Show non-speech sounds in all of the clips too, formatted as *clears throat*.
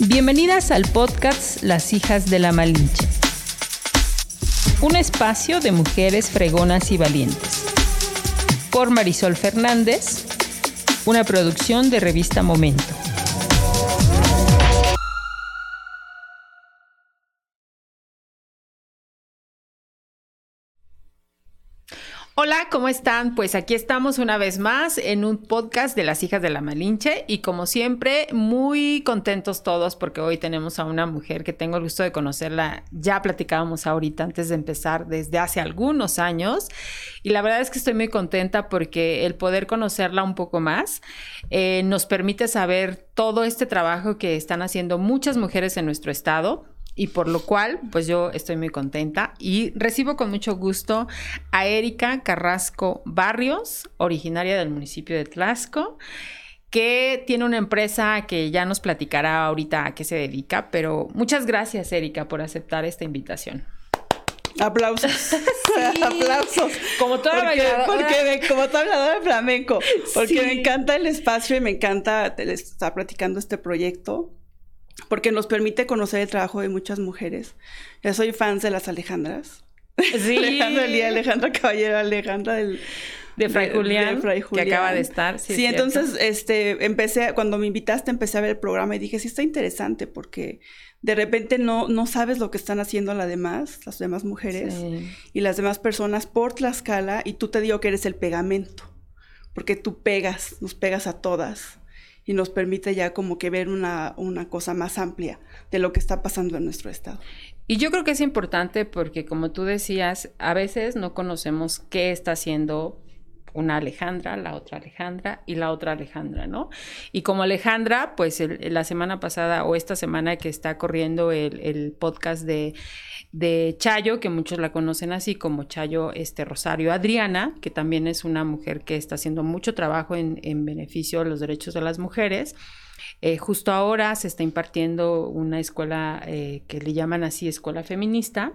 Bienvenidas al podcast Las hijas de la Malinche. Un espacio de mujeres fregonas y valientes. Por Marisol Fernández, una producción de revista Momento. Hola, ¿cómo están? Pues aquí estamos una vez más en un podcast de las hijas de la Malinche y como siempre muy contentos todos porque hoy tenemos a una mujer que tengo el gusto de conocerla, ya platicábamos ahorita antes de empezar desde hace algunos años y la verdad es que estoy muy contenta porque el poder conocerla un poco más eh, nos permite saber todo este trabajo que están haciendo muchas mujeres en nuestro estado y por lo cual, pues yo estoy muy contenta y recibo con mucho gusto a Erika Carrasco Barrios, originaria del municipio de Tlaxco que tiene una empresa que ya nos platicará ahorita a qué se dedica, pero muchas gracias Erika por aceptar esta invitación. Aplausos. *laughs* *laughs* Aplausos. Como toda porque, porque como toda habladora de flamenco. Porque me encanta el espacio y me encanta estar platicando este proyecto porque nos permite conocer el trabajo de muchas mujeres. Yo soy fan de las Alejandras. Sí. *laughs* Alejandra Elía, Alejandra Caballero, Alejandra del... De Fray, Julián, que acaba de estar. Sí, entonces, este, empecé, cuando me invitaste, empecé a ver el programa y dije, sí, está interesante, porque de repente no, no sabes lo que están haciendo las demás, las demás mujeres y las demás personas por Tlaxcala, y tú te digo que eres el pegamento, porque tú pegas, nos pegas a todas y nos permite ya como que ver una, una cosa más amplia de lo que está pasando en nuestro estado. Y yo creo que es importante porque, como tú decías, a veces no conocemos qué está haciendo una Alejandra, la otra Alejandra y la otra Alejandra, ¿no? Y como Alejandra, pues la semana pasada o esta semana que está corriendo el, podcast de, de, Chayo, que muchos la conocen así como Chayo este, Rosario Adriana, que también es una mujer que está haciendo mucho trabajo en, beneficio de los derechos de las mujeres. Eh, justo ahora se está impartiendo una escuela eh, que le llaman así escuela feminista,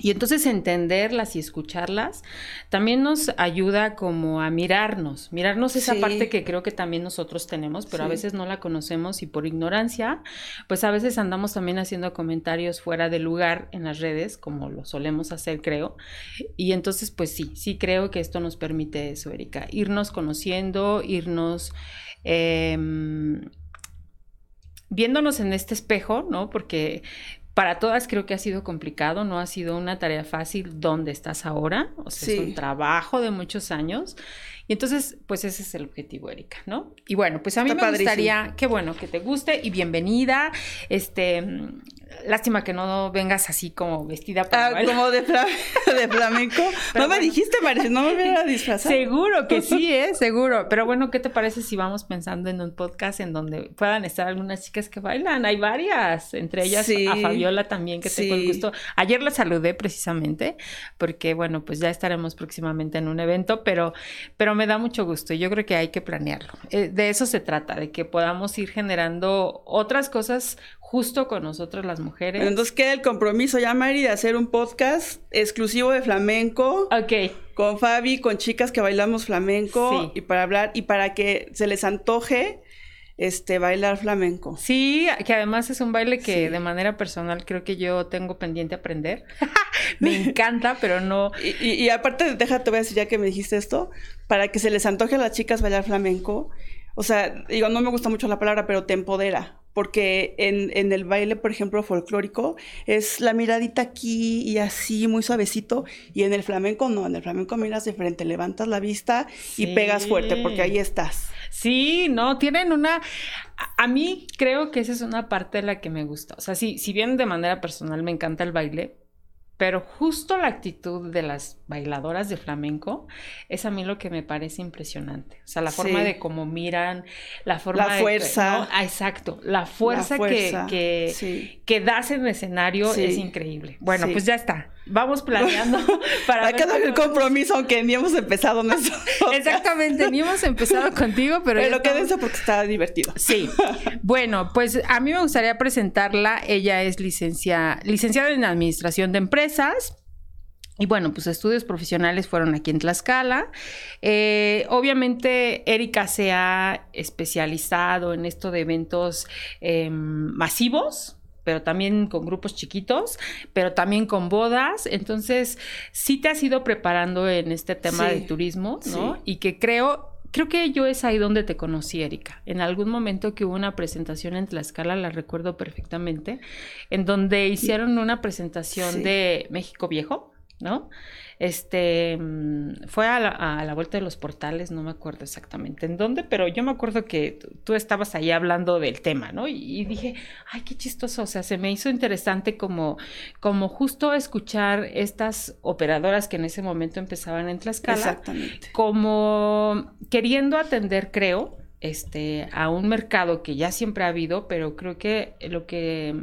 y entonces entenderlas y escucharlas también nos ayuda como a mirarnos, mirarnos esa parte que creo que también nosotros tenemos, pero a veces no la conocemos y por ignorancia, pues a veces andamos también haciendo comentarios fuera de lugar en las redes, como lo solemos hacer, creo. Y entonces, pues sí, sí creo que esto nos permite eso, Erika, irnos conociendo, irnos... Em, viéndonos en este espejo, ¿no? Porque para todas creo que ha sido complicado, no ha sido una tarea fácil donde estás ahora, o sea, es un trabajo de muchos años. Y entonces, pues ese es el objetivo, Erika, ¿no? Y bueno, pues a mí me gustaría, qué bueno, que te guste y bienvenida. Este, Lástima que no vengas así como vestida para ah, como de, *laughs* de flamenco. no me dijiste, María, no me hubiera disfrazado. Seguro que *laughs* sí, ¿eh? Seguro. Pero bueno, ¿qué te parece si vamos pensando en un podcast en donde puedan estar algunas chicas que bailan? Hay varias, entre ellas a Fabiola también, que tengo el gusto. Ayer la saludé precisamente, porque bueno, pues ya estaremos próximamente en un evento, pero, pero me da mucho gusto y yo creo que hay que planearlo. Eh, de eso se trata, de que podamos ir generando otras cosas justo con nosotros las mujeres. Entonces queda el compromiso ya, Mari, de hacer un podcast exclusivo de flamenco. Ok. Con Fabi, con chicas que bailamos flamenco. Y para hablar, y para que se les antoje este bailar flamenco. Sí, que además es un baile que de manera personal creo que yo tengo pendiente aprender. *laughs* me encanta, pero no. Y, y, aparte, déjate, voy a decir ya que me dijiste esto, para que se les antoje a las chicas bailar flamenco. O sea, digo, no me gusta mucho la palabra, pero te empodera porque en, en, el baile, por ejemplo, folclórico, es la miradita aquí y así, muy suavecito, y en el flamenco no, en el flamenco miras de frente, levantas la vista y pegas fuerte, porque ahí estás. Sí, no, tienen una... A, mí creo que esa es una parte de la que me gusta. O sea, sí, si bien de manera personal me encanta el baile, pero justo la actitud de las bailadoras de flamenco es a mí lo que me parece impresionante. O sea, la forma de cómo miran, la forma la fuerza. Ah, exacto, la fuerza, que, que, das en el escenario es increíble. Bueno, pues ya está. Vamos planeando *laughs* para Hay que dar el compromiso, aunque ni hemos empezado nuestro. *laughs* Exactamente, ni hemos empezado *laughs* contigo, pero. Pero quédense porque está divertido. Sí. Bueno, pues a mí me gustaría presentarla. Ella es licencia, licenciada en Administración de Empresas Y bueno, pues estudios profesionales fueron aquí en Tlaxcala. Eh, obviamente, Erika se ha especializado en esto de eventos em, masivos, pero también con grupos chiquitos, pero también con bodas. Entonces, sí te has ido preparando en este tema de turismo, ¿no? Y que creo creo que yo es ahí donde te conocí, Erika. En algún momento que hubo una presentación en Tlaxcala, la recuerdo perfectamente, en donde hicieron una presentación de México Viejo. ¿No? Este, mm, fue a la, vuelta de los portales, no me acuerdo exactamente en dónde, pero yo me acuerdo que tú estabas ahí hablando del tema, ¿no? Y, dije, ay, qué chistoso, o sea, se me hizo interesante como, como justo escuchar estas operadoras que en ese momento empezaban en Tlaxcala, Exactamente. como queriendo atender, creo, este, a un mercado que ya siempre ha habido, pero creo que lo que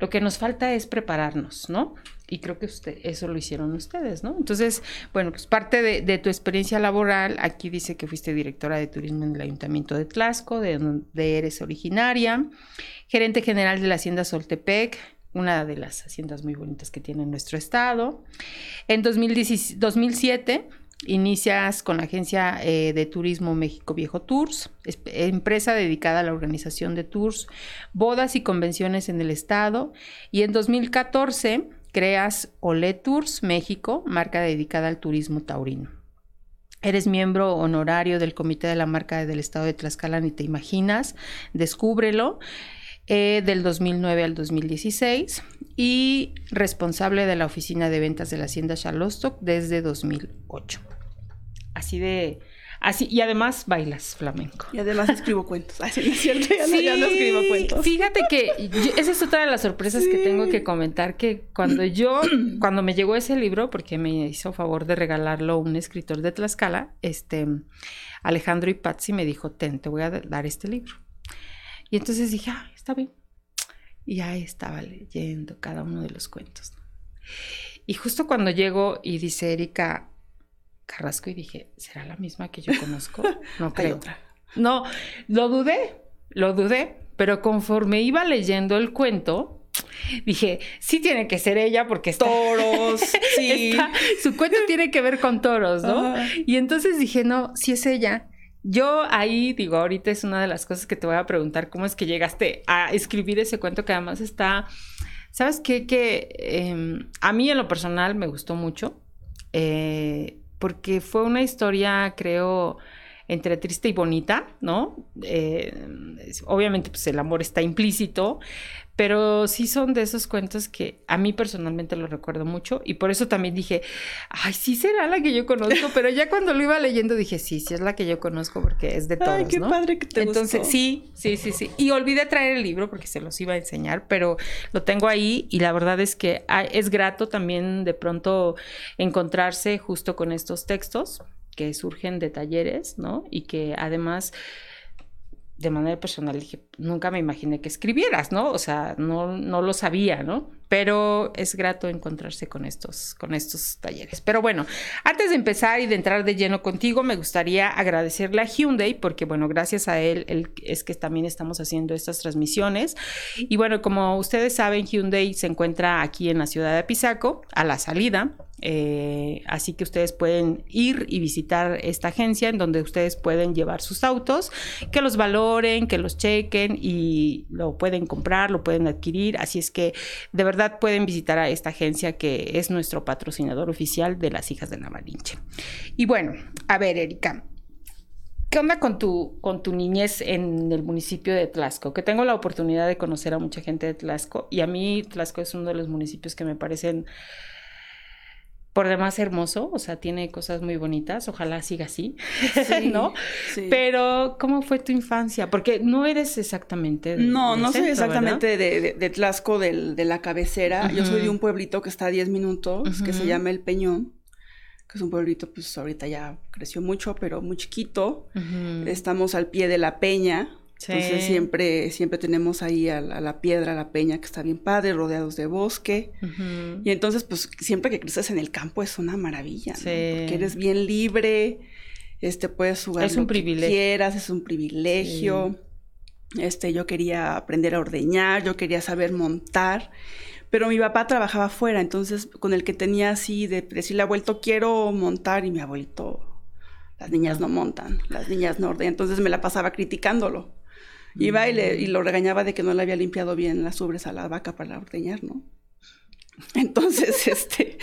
lo que nos falta es prepararnos, ¿no? Y creo que usted, eso lo hicieron ustedes, ¿no? Entonces, bueno, pues parte de, tu experiencia laboral, aquí dice que fuiste directora de turismo en el Ayuntamiento de Tlasco, de donde eres originaria, gerente general de la Hacienda Soltepec, una de las haciendas muy bonitas que tiene nuestro estado. En 2007 Inicias con la agencia eh, de turismo México Viejo Tours, empresa dedicada a la organización de tours, bodas y convenciones en el estado. Y en 2014 creas Ole Tours México, marca dedicada al turismo taurino. Eres miembro honorario del Comité de la Marca del Estado de Tlaxcala, ni te imaginas, descúbrelo, eh, del 2009 al 2016 y responsable de la Oficina de Ventas de la Hacienda Charlostock desde 2008. Así de... Así, y además bailas flamenco. Y además escribo cuentos. *laughs* Así es cierto, ya, sí, no, escribo cuentos. Fíjate que esa es otra de las sorpresas que tengo que comentar, que cuando yo, *clears throat* cuando me llegó ese libro, porque me hizo favor de regalarlo un escritor de Tlaxcala, este, Alejandro Ipazzi me dijo, ten, te voy a dar este libro. Y entonces dije, ah, está bien. Y ahí estaba leyendo cada uno de los cuentos. Y justo cuando llego y dice Erika Carrasco y dije, ¿será la misma que yo conozco? *laughs* No creo. No, lo dudé, lo dudé, pero conforme iba leyendo el cuento, dije, sí tiene que ser ella porque está, toros, *laughs* sí. su cuento tiene que ver con toros, ¿no? Y entonces dije, no, sí es ella. Yo ahí digo, ahorita es una de las cosas que te voy a preguntar, ¿cómo es que llegaste a escribir ese cuento que además está, ¿sabes qué? Que em, a mí en lo personal me gustó mucho, eh, porque fue una historia, creo, entre triste y bonita, ¿no? Eh, obviamente, pues el amor está implícito, pero sí son de esos cuentos que a mí personalmente lo recuerdo mucho y por eso también dije, ay, sí será la que yo conozco, *laughs* pero ya cuando lo iba leyendo dije, sí, sí es la que yo conozco porque es de todos, Ay, qué padre que te Entonces, sí, sí, sí, sí. Y olvidé traer el libro porque se los iba a enseñar, pero lo tengo ahí y la verdad es que es grato también de pronto encontrarse justo con estos textos que surgen de talleres, ¿no? Y que además de manera personal dije, nunca me imaginé que escribieras, ¿no? O sea, no, no lo sabía, ¿no? Pero es grato encontrarse con estos, con estos talleres. Pero bueno, antes de empezar y de entrar de lleno contigo, me gustaría agradecerle a Hyundai, porque bueno, gracias a él, es que también estamos haciendo estas transmisiones. Y bueno, como ustedes saben, Hyundai se encuentra aquí en la ciudad de Pisaco, a la salida. Eh, así que ustedes pueden ir y visitar esta agencia en donde ustedes pueden llevar sus autos, que los valoren, que los chequen y lo pueden comprar, lo pueden adquirir. Así es que de verdad pueden visitar a esta agencia que es nuestro patrocinador oficial de las hijas de la Malinche. Y bueno, a ver, Erika. ¿Qué onda con tu, con tu niñez en el municipio de Tlaxco? Que tengo la oportunidad de conocer a mucha gente de Tlaxco y a mí Tlaxco es uno de los municipios que me parecen por demás hermoso, o sea, tiene cosas muy bonitas, ojalá siga así, *laughs* ¿no? Pero, ¿cómo fue tu infancia? Porque no eres exactamente de, No, no soy exactamente de, de, Tlaxco, de la cabecera. Yo soy de un pueblito que está a 10 minutos, que se llama El Peñón, que es un pueblito, pues ahorita ya creció mucho, pero muy chiquito. Estamos al pie de la peña, entonces siempre, siempre tenemos ahí a, la piedra, a la peña, que está bien padre, rodeados de bosque. Y entonces, pues siempre que creces en el campo es una maravilla, ¿no? Porque eres bien libre, este, puedes jugar es lo un privilegio. que quieras, es un privilegio. Este, yo quería aprender a ordeñar, yo quería saber montar, Pero mi papá trabajaba afuera, entonces con el que tenía así de decirle abuelito quiero montar y mi abuelito, las niñas no montan, las niñas no ordenan, entonces me la pasaba criticándolo. Iba y, le, y lo regañaba de que no le había limpiado bien las ubres a la vaca para ordeñar, ¿no? *laughs* Entonces, este,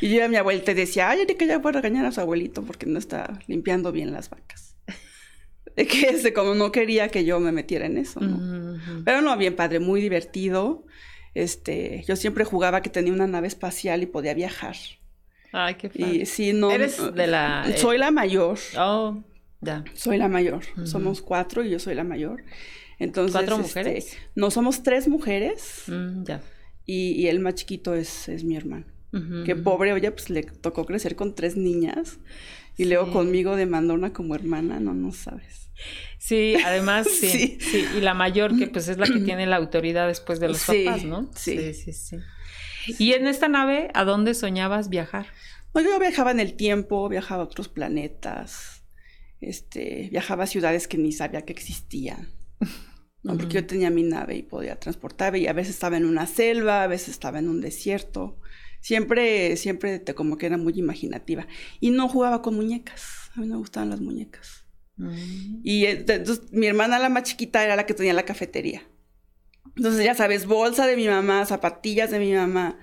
y yo a mi abuelita decía, ay, que ya voy a regañar a su abuelito porque no está limpiando bien las vacas. *laughs* De que ese, como no quería que yo me metiera en eso, ¿no? Pero no, bien padre, muy divertido. Este, yo siempre jugaba que tenía una nave espacial y podía viajar. Ay, qué padre. Y sí, no. Eres de la. Eh, soy la mayor. Oh, ya. Soy la mayor. Somos cuatro y yo soy la mayor. Entonces. ¿Cuatro este, mujeres? no, somos tres mujeres. Mm, ya y, el más chiquito es, es mi hermano. que pobre, oye, pues le tocó crecer con tres niñas y luego conmigo de mandona como hermana, no, no sabes. Sí, además, *laughs* sí, sí, Y la mayor, que pues es la que tiene la autoridad después de los papás, ¿no? Sí. sí, sí, Y en esta nave, ¿a dónde soñabas viajar? No, yo viajaba en el tiempo, viajaba a otros planetas, este, viajaba a ciudades que ni sabía que existían. *laughs* Porque yo tenía mi nave y podía transportarme y a veces estaba en una selva, a veces estaba en un desierto. Siempre, siempre te, como que era muy imaginativa. Y no jugaba con muñecas. A mí me gustaban las muñecas. Mm. Y eh, entonces, mi hermana, la más chiquita, era la que tenía la cafetería. Entonces, ya sabes, bolsa de mi mamá, zapatillas de mi mamá,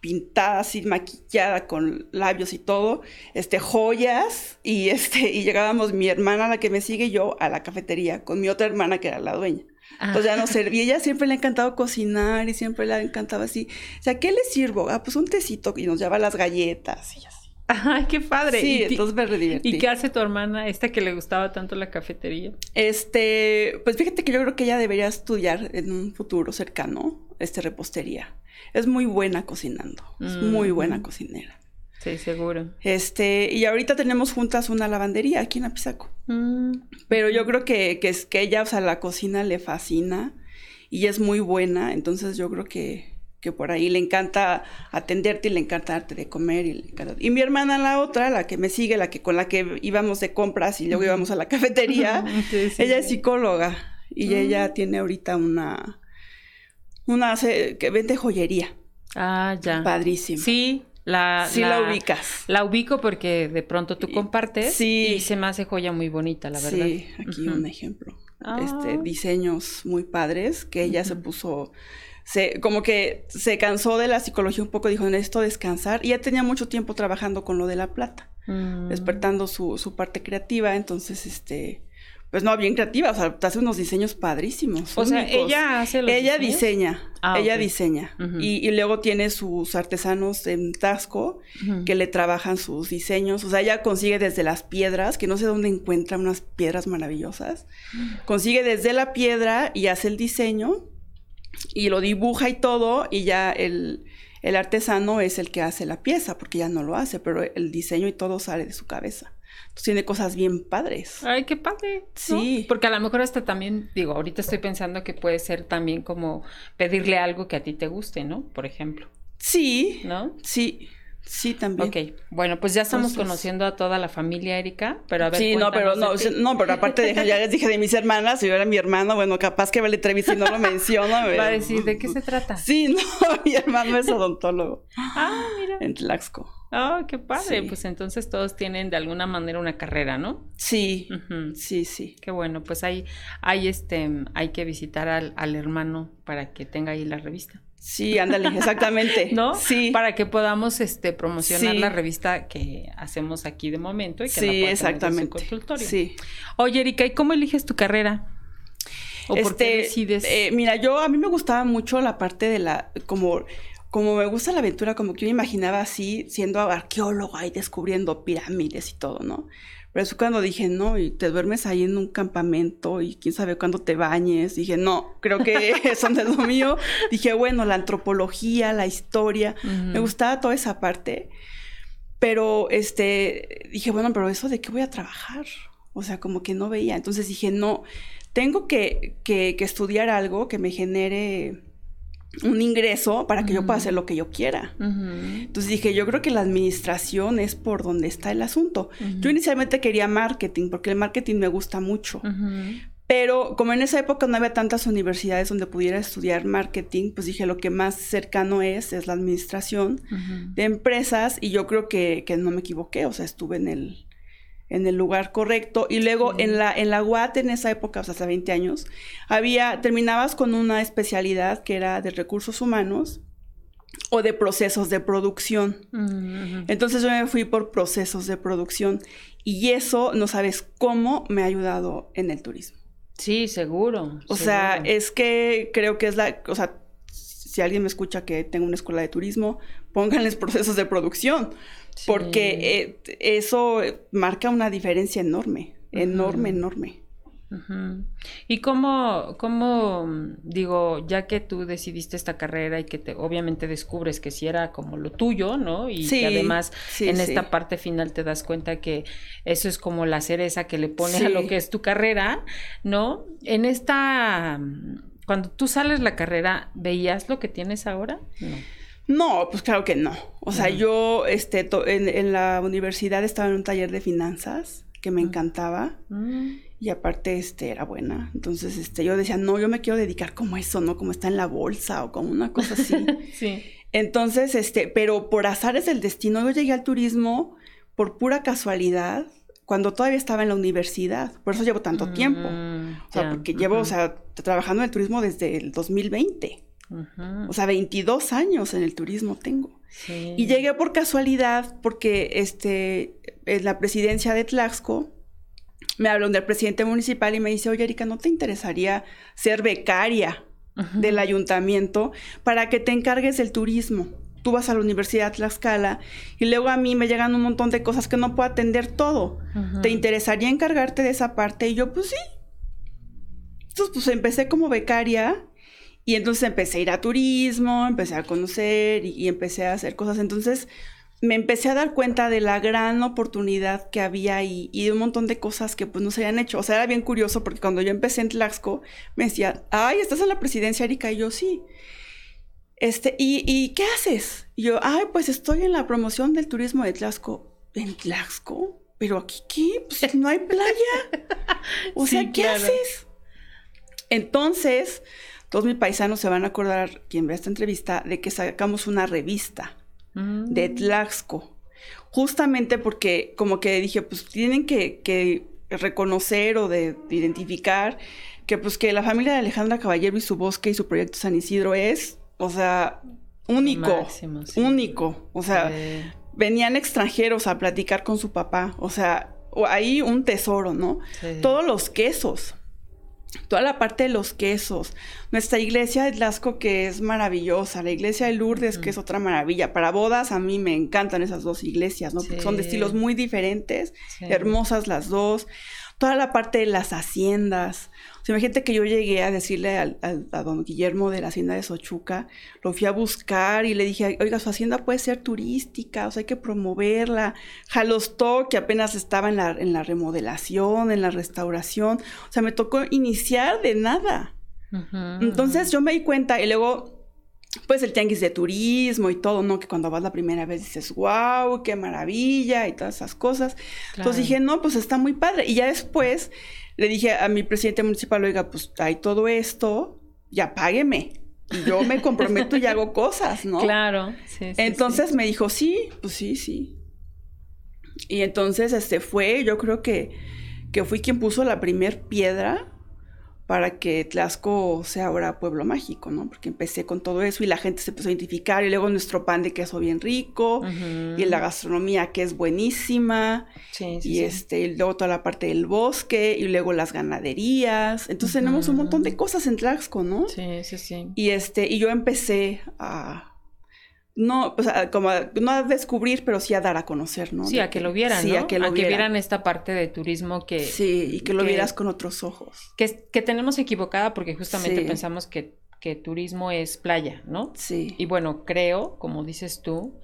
pintada así, maquillada con labios y todo, este, joyas, y este, y llegábamos mi hermana, la que me sigue, yo, a la cafetería, con mi otra hermana que era la dueña. Pues ya no servía. Ella siempre le ha encantado cocinar y siempre le ha encantado así. O sea, ¿qué le sirvo? Ah, pues un tecito y nos lleva las galletas y así. Ay, qué padre. Sí, entonces me divertí. ¿Y qué hace tu hermana, esta que le gustaba tanto la cafetería? Este, pues fíjate que yo creo que ella debería estudiar en un futuro cercano, este, repostería. Es muy buena cocinando, es muy buena cocinera. Sí, seguro. Este, y ahorita tenemos juntas una lavandería aquí en Apizaco. Mm. Pero yo creo que, que, es que ella, o sea, la cocina le fascina y es muy buena, entonces yo creo que, que por ahí le encanta atenderte y le encanta darte de comer y le encanta... Y mi hermana la otra, la que me sigue, la que con la que íbamos de compras y luego íbamos a la cafetería, *laughs* ella es psicóloga y mm. ella tiene ahorita una una que vende joyería. Ah, ya. Padrísimo. Sí, la, sí la, ubicas. La ubico porque de pronto tú compartes y se me hace joya muy bonita, la verdad. Sí, aquí un ejemplo. Este, ah. diseños muy padres que ella se puso, se, como que se cansó de la psicología un poco, dijo, necesito descansar. Y ya tenía mucho tiempo trabajando con lo de la plata, mm. despertando su, su parte creativa. Entonces, este, pues no, bien creativa, o sea, te hace unos diseños padrísimos. O sea, ella hace los Ella diseña, ah, ella diseña. y, luego tiene sus artesanos en Tasco que le trabajan sus diseños. O sea, ella consigue desde las piedras, que no sé dónde encuentra unas piedras maravillosas. Consigue desde la piedra y hace el diseño y lo dibuja y todo y ya el, el artesano es el que hace la pieza, porque ya no lo hace, pero el diseño y todo sale de su cabeza tiene cosas bien padres. Ay, qué padre. Sí. Porque a lo mejor hasta también, digo, ahorita estoy pensando que puede ser también como pedirle algo que a ti te guste, ¿no? Por ejemplo. Sí. ¿No? Sí. Sí, también. Ok, bueno, pues ya estamos conociendo a toda la familia Erika, pero a ver. Sí, no, pero no, no, pero aparte de, *laughs* ya les dije de mis hermanas, yo era mi hermano, bueno, capaz que va la entrevista y no lo menciono. Va a decir, ¿de qué se trata? Sí, no, *laughs* mi hermano es odontólogo. Ah, mira. En Tlaxco. Oh, qué padre. Pues entonces todos tienen de alguna manera una carrera, ¿no? Sí, sí, sí. Qué bueno. Pues hay, hay este, hay que visitar al, al hermano para que tenga ahí la revista. Sí, ándale, exactamente. *laughs* ¿No? Sí. Para que podamos este promocionar la revista que hacemos aquí de momento y que sí, exactamente. En su consultorio. Sí. Oye, Erika, ¿y cómo eliges tu carrera? ¿O por qué este, decides? Eh, mira, yo a mí me gustaba mucho la parte de la como como me gusta la aventura, como que yo me imaginaba así, siendo arqueóloga y descubriendo pirámides y todo, ¿no? Pero eso cuando dije, no, y te duermes ahí en un campamento y quién sabe cuándo te bañes, dije, no, creo que *laughs* eso no es lo mío. Dije, bueno, la antropología, la historia, me gustaba toda esa parte. Pero, este, dije, bueno, pero eso de qué voy a trabajar? O sea, como que no veía. Entonces dije, no, tengo que, que, que estudiar algo que me genere un ingreso para que yo pueda hacer lo que yo quiera. Entonces dije, yo creo que la administración es por donde está el asunto. Yo inicialmente quería marketing, porque el marketing me gusta mucho. Pero como en esa época no había tantas universidades donde pudiera estudiar marketing, pues dije lo que más cercano es es la administración de empresas y yo creo que, que, no me equivoqué, o sea, estuve en el, en el lugar correcto. Y luego en, la, en la UAT en esa época, o sea, hace 20 años, había, terminabas con una especialidad que era de recursos humanos o de procesos de producción. Entonces yo me fui por procesos de producción y eso no sabes cómo me ha ayudado en el turismo. Sí, seguro. O sea, es que creo que es la, o sea, si alguien me escucha que tengo una escuela de turismo, pónganles *laughs* procesos de producción, porque eh, eso marca una diferencia enorme, enorme, enorme. ¿Y cómo, cómo, digo, ya que tú decidiste esta carrera y que te, obviamente descubres que si era como lo tuyo, ¿no? Y que además en esta parte final te das cuenta que eso es como la cereza que le pone a lo que es tu carrera, ¿no? En esta, cuando tú sales la carrera, ¿veías lo que tienes ahora? No. No, pues claro que no. O sea, yo este, en, en, la universidad estaba en un taller de finanzas que me encantaba. Mm. Y aparte, este, era buena. Entonces, este, yo decía, no, yo me quiero dedicar como eso, ¿no? Como está en la bolsa o como una cosa así. *laughs* sí. Entonces, este, pero por azares del destino, yo llegué al turismo por pura casualidad cuando todavía estaba en la universidad. Por eso llevo tanto tiempo. Mm, o sea, porque llevo, o sea, trabajando en el turismo desde el 2020. O sea, 22 años en el turismo tengo. Y llegué por casualidad porque este, en la presidencia de Tlaxco me habló del presidente municipal y me dice, oye Erika, ¿no te interesaría ser becaria del ayuntamiento para que te encargues del turismo? Tú vas a la Universidad de Tlaxcala y luego a mí me llegan un montón de cosas que no puedo atender todo. ¿Te interesaría encargarte de esa parte? Y yo, pues sí. Entonces, pues empecé como becaria y entonces empecé a ir a turismo, empecé a conocer y empecé a hacer cosas. Entonces, me empecé a dar cuenta de la gran oportunidad que había ahí y de un montón de cosas que pues no se habían hecho. O sea, era bien curioso porque cuando yo empecé en Tlaxco, me decían, ay, ¿estás en la presidencia, Erika? Y yo, sí. Este, ¿y, ¿y qué haces? Y yo, ay, pues estoy en la promoción del turismo de Tlaxco. ¿En Tlaxco? ¿Pero aquí qué? Pues no hay playa. *laughs* O sea, ¿qué haces? Entonces, todos mis paisanos se van a acordar, quien vea esta entrevista, de que sacamos una revista de mm. Tlaxco. Justamente porque como que dije, pues tienen que, reconocer o de, identificar que pues que la familia de Alejandra Caballero y su bosque y su proyecto San Isidro es, o sea, único, único. O sea, venían extranjeros a platicar con su papá, o sea, ahí un tesoro, ¿no? Todos los quesos, toda la parte de los quesos. Nuestra iglesia de Tlaxco que es maravillosa, la iglesia de Lourdes que es otra maravilla. Para bodas a mí me encantan esas dos iglesias, ¿no? Porque son de estilos muy diferentes, hermosas las dos. Toda la parte de las haciendas, imagínate que yo llegué a decirle a don Guillermo de la hacienda de Sochuca, lo fui a buscar y le dije, oiga, su hacienda puede ser turística, o sea, hay que promoverla. Jalostó, que apenas estaba en la, en la remodelación, en la restauración, o sea, me tocó iniciar de nada. Entonces yo me di cuenta y luego pues el tianguis de turismo y todo, ¿no? Que cuando vas la primera vez dices, wow, qué maravilla y todas esas cosas. Entonces dije, no, pues está muy padre. Y ya después le dije a mi presidente municipal, oiga, pues hay todo esto, ya págueme. Y yo me comprometo y hago cosas, ¿no? Claro. Sí, entonces me dijo, sí, pues sí, sí. Y entonces este fue, yo creo que, que fui quien puso la primer piedra para que Tlaxco sea ahora pueblo mágico, ¿no? Porque empecé con todo eso y la gente se empezó a identificar y luego nuestro pan de queso bien rico y la gastronomía que es buenísima y este y luego toda la parte del bosque y luego las ganaderías. Entonces tenemos un montón de cosas en Tlaxco, ¿no? Sí, sí, sí. Y este y yo empecé a no, o sea, como no a descubrir, pero sí a dar a conocer, ¿no? Sí, a que lo vieran, sí, a que lo vieran. esta parte de turismo que... Sí, y que lo vieras con otros ojos. Que, que tenemos equivocada porque justamente pensamos que, que turismo es playa, ¿no? Sí. Y bueno, creo, como dices tú,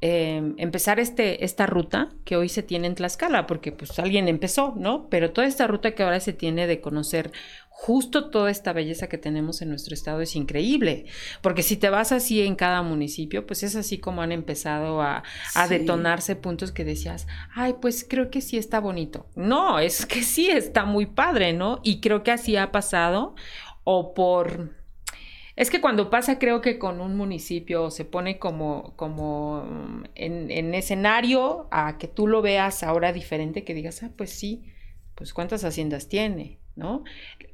Em, empezar este, esta ruta que hoy se tiene en Tlaxcala, porque pues alguien empezó, ¿no? Pero toda esta ruta que ahora se tiene de conocer justo toda esta belleza que tenemos en nuestro estado es increíble, porque si te vas así en cada municipio, pues es así como han empezado a, detonarse puntos que decías, ay, pues creo que sí está bonito. No, es que sí está muy padre, ¿no? Y creo que así ha pasado, o por es que cuando pasa, creo que con un municipio se pone como, como mm, en, escenario a que tú lo veas ahora diferente, que digas, ah, pues sí, pues cuántas haciendas tiene, ¿no?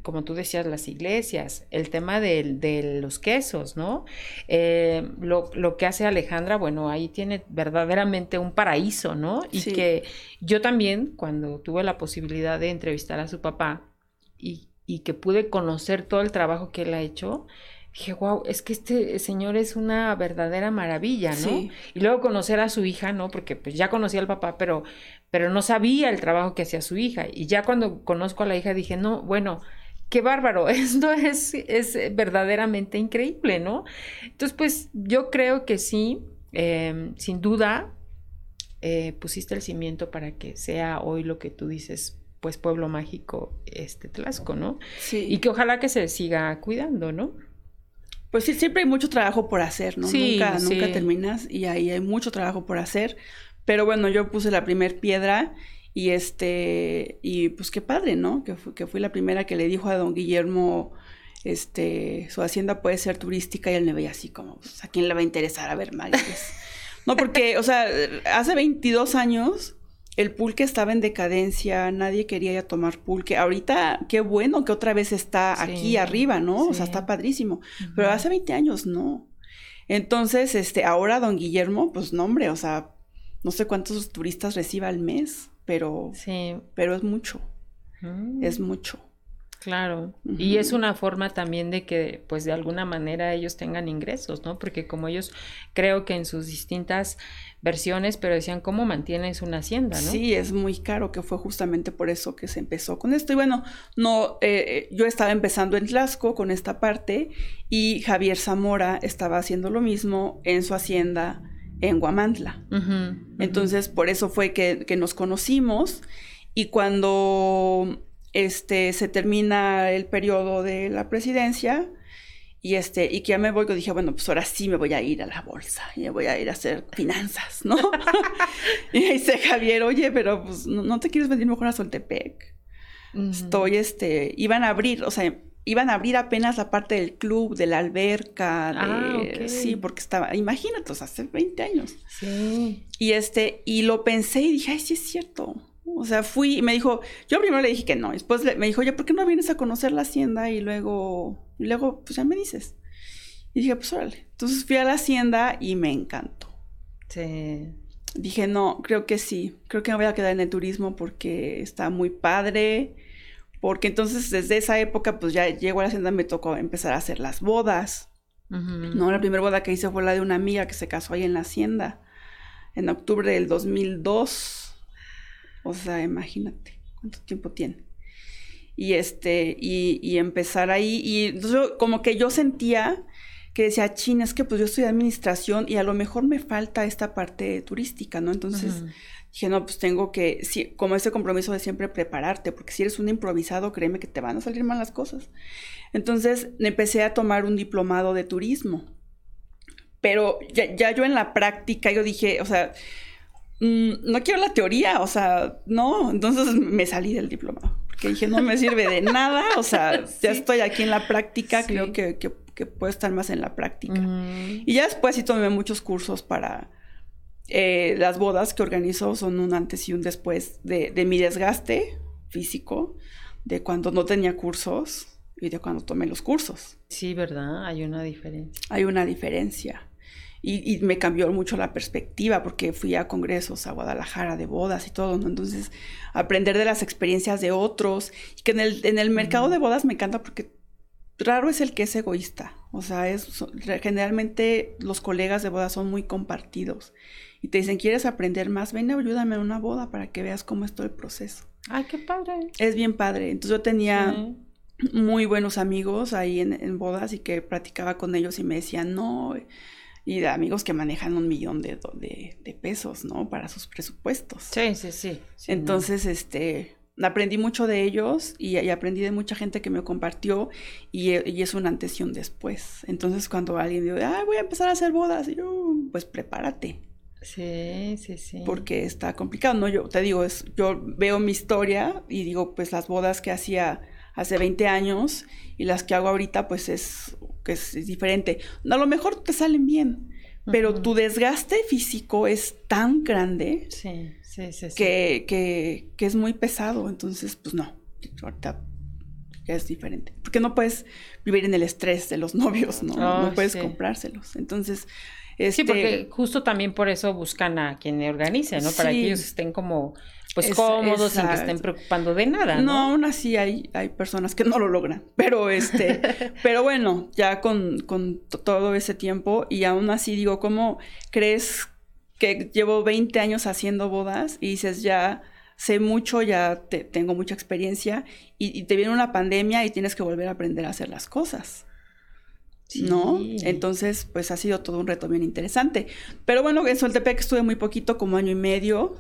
Como tú decías, las iglesias, el tema de, los quesos, ¿no? Eh, lo, que hace Alejandra, bueno, ahí tiene verdaderamente un paraíso, ¿no? Y que yo también, cuando tuve la posibilidad de entrevistar a su papá y, y que pude conocer todo el trabajo que él ha hecho, dije, wow, es que este señor es una verdadera maravilla, ¿no? Y luego conocer a su hija, ¿no? Porque pues ya conocía al papá, pero, pero no sabía el trabajo que hacía su hija. Y ya cuando conozco a la hija dije, no, bueno, qué bárbaro, *laughs* esto es, es verdaderamente increíble, ¿no? Entonces, pues yo creo que sí, em, sin duda, eh, pusiste el cimiento para que sea hoy lo que tú dices, pues pueblo mágico, este Tlaxco, ¿no? Sí. Y que ojalá que se siga cuidando, ¿no? Pues sí, siempre hay mucho trabajo por hacer, ¿no? nunca, nunca terminas y ahí hay mucho trabajo por hacer. Pero bueno, yo puse la primer piedra y este, y pues qué padre, ¿no? Que, que fui la primera que le dijo a don Guillermo, este, su hacienda puede ser turística y él me veía así como, pues, ¿a quién le va a interesar a ver Pues, no, porque, o sea, hace 22 años el pulque estaba en decadencia, nadie quería ya tomar pulque. Ahorita, qué bueno que otra vez está aquí arriba, ¿no? O sea, está padrísimo. Pero hace 20 años no. Entonces, este, ahora don Guillermo, pues no, hombre, o sea, no sé cuántos turistas reciba al mes, pero, sí. pero es mucho. Mm. Es mucho. Claro, y es una forma también de que, pues de alguna manera ellos tengan ingresos, ¿no? Porque como ellos creo que en sus distintas versiones, pero decían, ¿cómo mantienes una hacienda, no? Sí, es muy caro, que fue justamente por eso que se empezó con esto. Y bueno, no, eh, eh, yo estaba empezando en Tlaxco con esta parte y Javier Zamora estaba haciendo lo mismo en su hacienda en Guamantla. Entonces, por eso fue que, que nos conocimos y cuando este, se termina el periodo de la presidencia y, este, y que ya me voy, yo dije, bueno, pues ahora sí me voy a ir a la bolsa y me voy a ir a hacer finanzas, ¿no? *laughs* *laughs* y dice Javier, oye, pero pues no, te quieres venir mejor a Soltepec. Estoy, este, iban a abrir, o sea, iban a abrir apenas la parte del club, de la alberca, de, ah, sí, porque estaba, imagínate, o sea, hace 20 años. Sí. Y este, y lo pensé y dije, ay, sí es cierto. O sea, fui y me dijo, yo primero le dije que no, después me dijo, oye, ¿por qué no vienes a conocer la hacienda? Y luego, y luego, pues ya me dices. Y dije, pues órale. Entonces fui a la hacienda y me encantó. Sí. Dije, no, creo que sí, creo que me voy a quedar en el turismo porque está muy padre. Porque entonces desde esa época, pues ya llego a la hacienda, me tocó empezar a hacer las bodas. No, la primera boda que hice fue la de una amiga que se casó ahí en la hacienda, en octubre del 2002 o sea, imagínate cuánto tiempo tiene. Y este, y, empezar ahí. Y entonces, como que yo sentía que decía, chin, es que pues yo estoy de administración y a lo mejor me falta esta parte turística, ¿no? Entonces dije, no, pues tengo que, sí, como ese compromiso de siempre prepararte, porque si eres un improvisado, créeme que te van a salir mal las cosas. Entonces empecé a tomar un diplomado de turismo. Pero ya, ya yo en la práctica, yo dije, o sea, Mm, no quiero la teoría, o sea, no, entonces me salí del diploma, porque dije, no me sirve de nada, o sea, *laughs* ya estoy aquí en la práctica, creo que, que, puedo estar más en la práctica. Y ya después sí tomé muchos cursos para eh, las bodas que organizo, son un antes y un después de, de mi desgaste físico, de cuando no tenía cursos y de cuando tomé los cursos. Sí, ¿verdad? Hay una diferencia. Hay una diferencia y, me cambió mucho la perspectiva porque fui a congresos a Guadalajara de bodas y todo, ¿no? Entonces, aprender de las experiencias de otros, y que en el, en el mercado de bodas me encanta porque raro es el que es egoísta, o sea, es, generalmente los colegas de bodas son muy compartidos y te dicen, ¿quieres aprender más? Ven, ayúdame en una boda para que veas cómo es todo el proceso. Ay, qué padre. Es bien padre. Entonces yo tenía muy buenos amigos ahí en, en, bodas y que platicaba con ellos y me decían, no, y de amigos que manejan un millón de, de, pesos, ¿no? Para sus presupuestos. Sí, sí, sí. Entonces, este, aprendí mucho de ellos y, aprendí de mucha gente que me compartió y, es un antes y un después. Entonces cuando alguien dice, ah, voy a empezar a hacer bodas, y yo, pues prepárate. Sí, sí, sí. Porque está complicado, ¿no? Yo te digo, es, yo veo mi historia y digo, pues las bodas que hacía hace 20 años y las que hago ahorita, pues es, que es, diferente. A lo mejor te salen bien, pero tu desgaste físico es tan grande sí, sí, sí, que, que, que, es muy pesado. Entonces, pues no, ahorita ya es diferente. Porque no puedes vivir en el estrés de los novios, ¿no? no puedes comprárselos. Entonces, Sí, porque este, justo también por eso buscan a quien organice, ¿no? Para que ellos estén como pues cómodos, sin que estén preocupando de nada. No, aún así hay, hay personas que no lo logran. Pero este, *laughs* pero bueno, ya con, con todo ese tiempo, y aún así digo, ¿cómo crees que llevo 20 años haciendo bodas? Y dices, ya sé mucho, ya tengo mucha experiencia, y, y te viene una pandemia y tienes que volver a aprender a hacer las cosas. ¿no? Entonces, pues ha sido todo un reto bien interesante. Pero bueno, en Soltepec estuve muy poquito, como año y medio.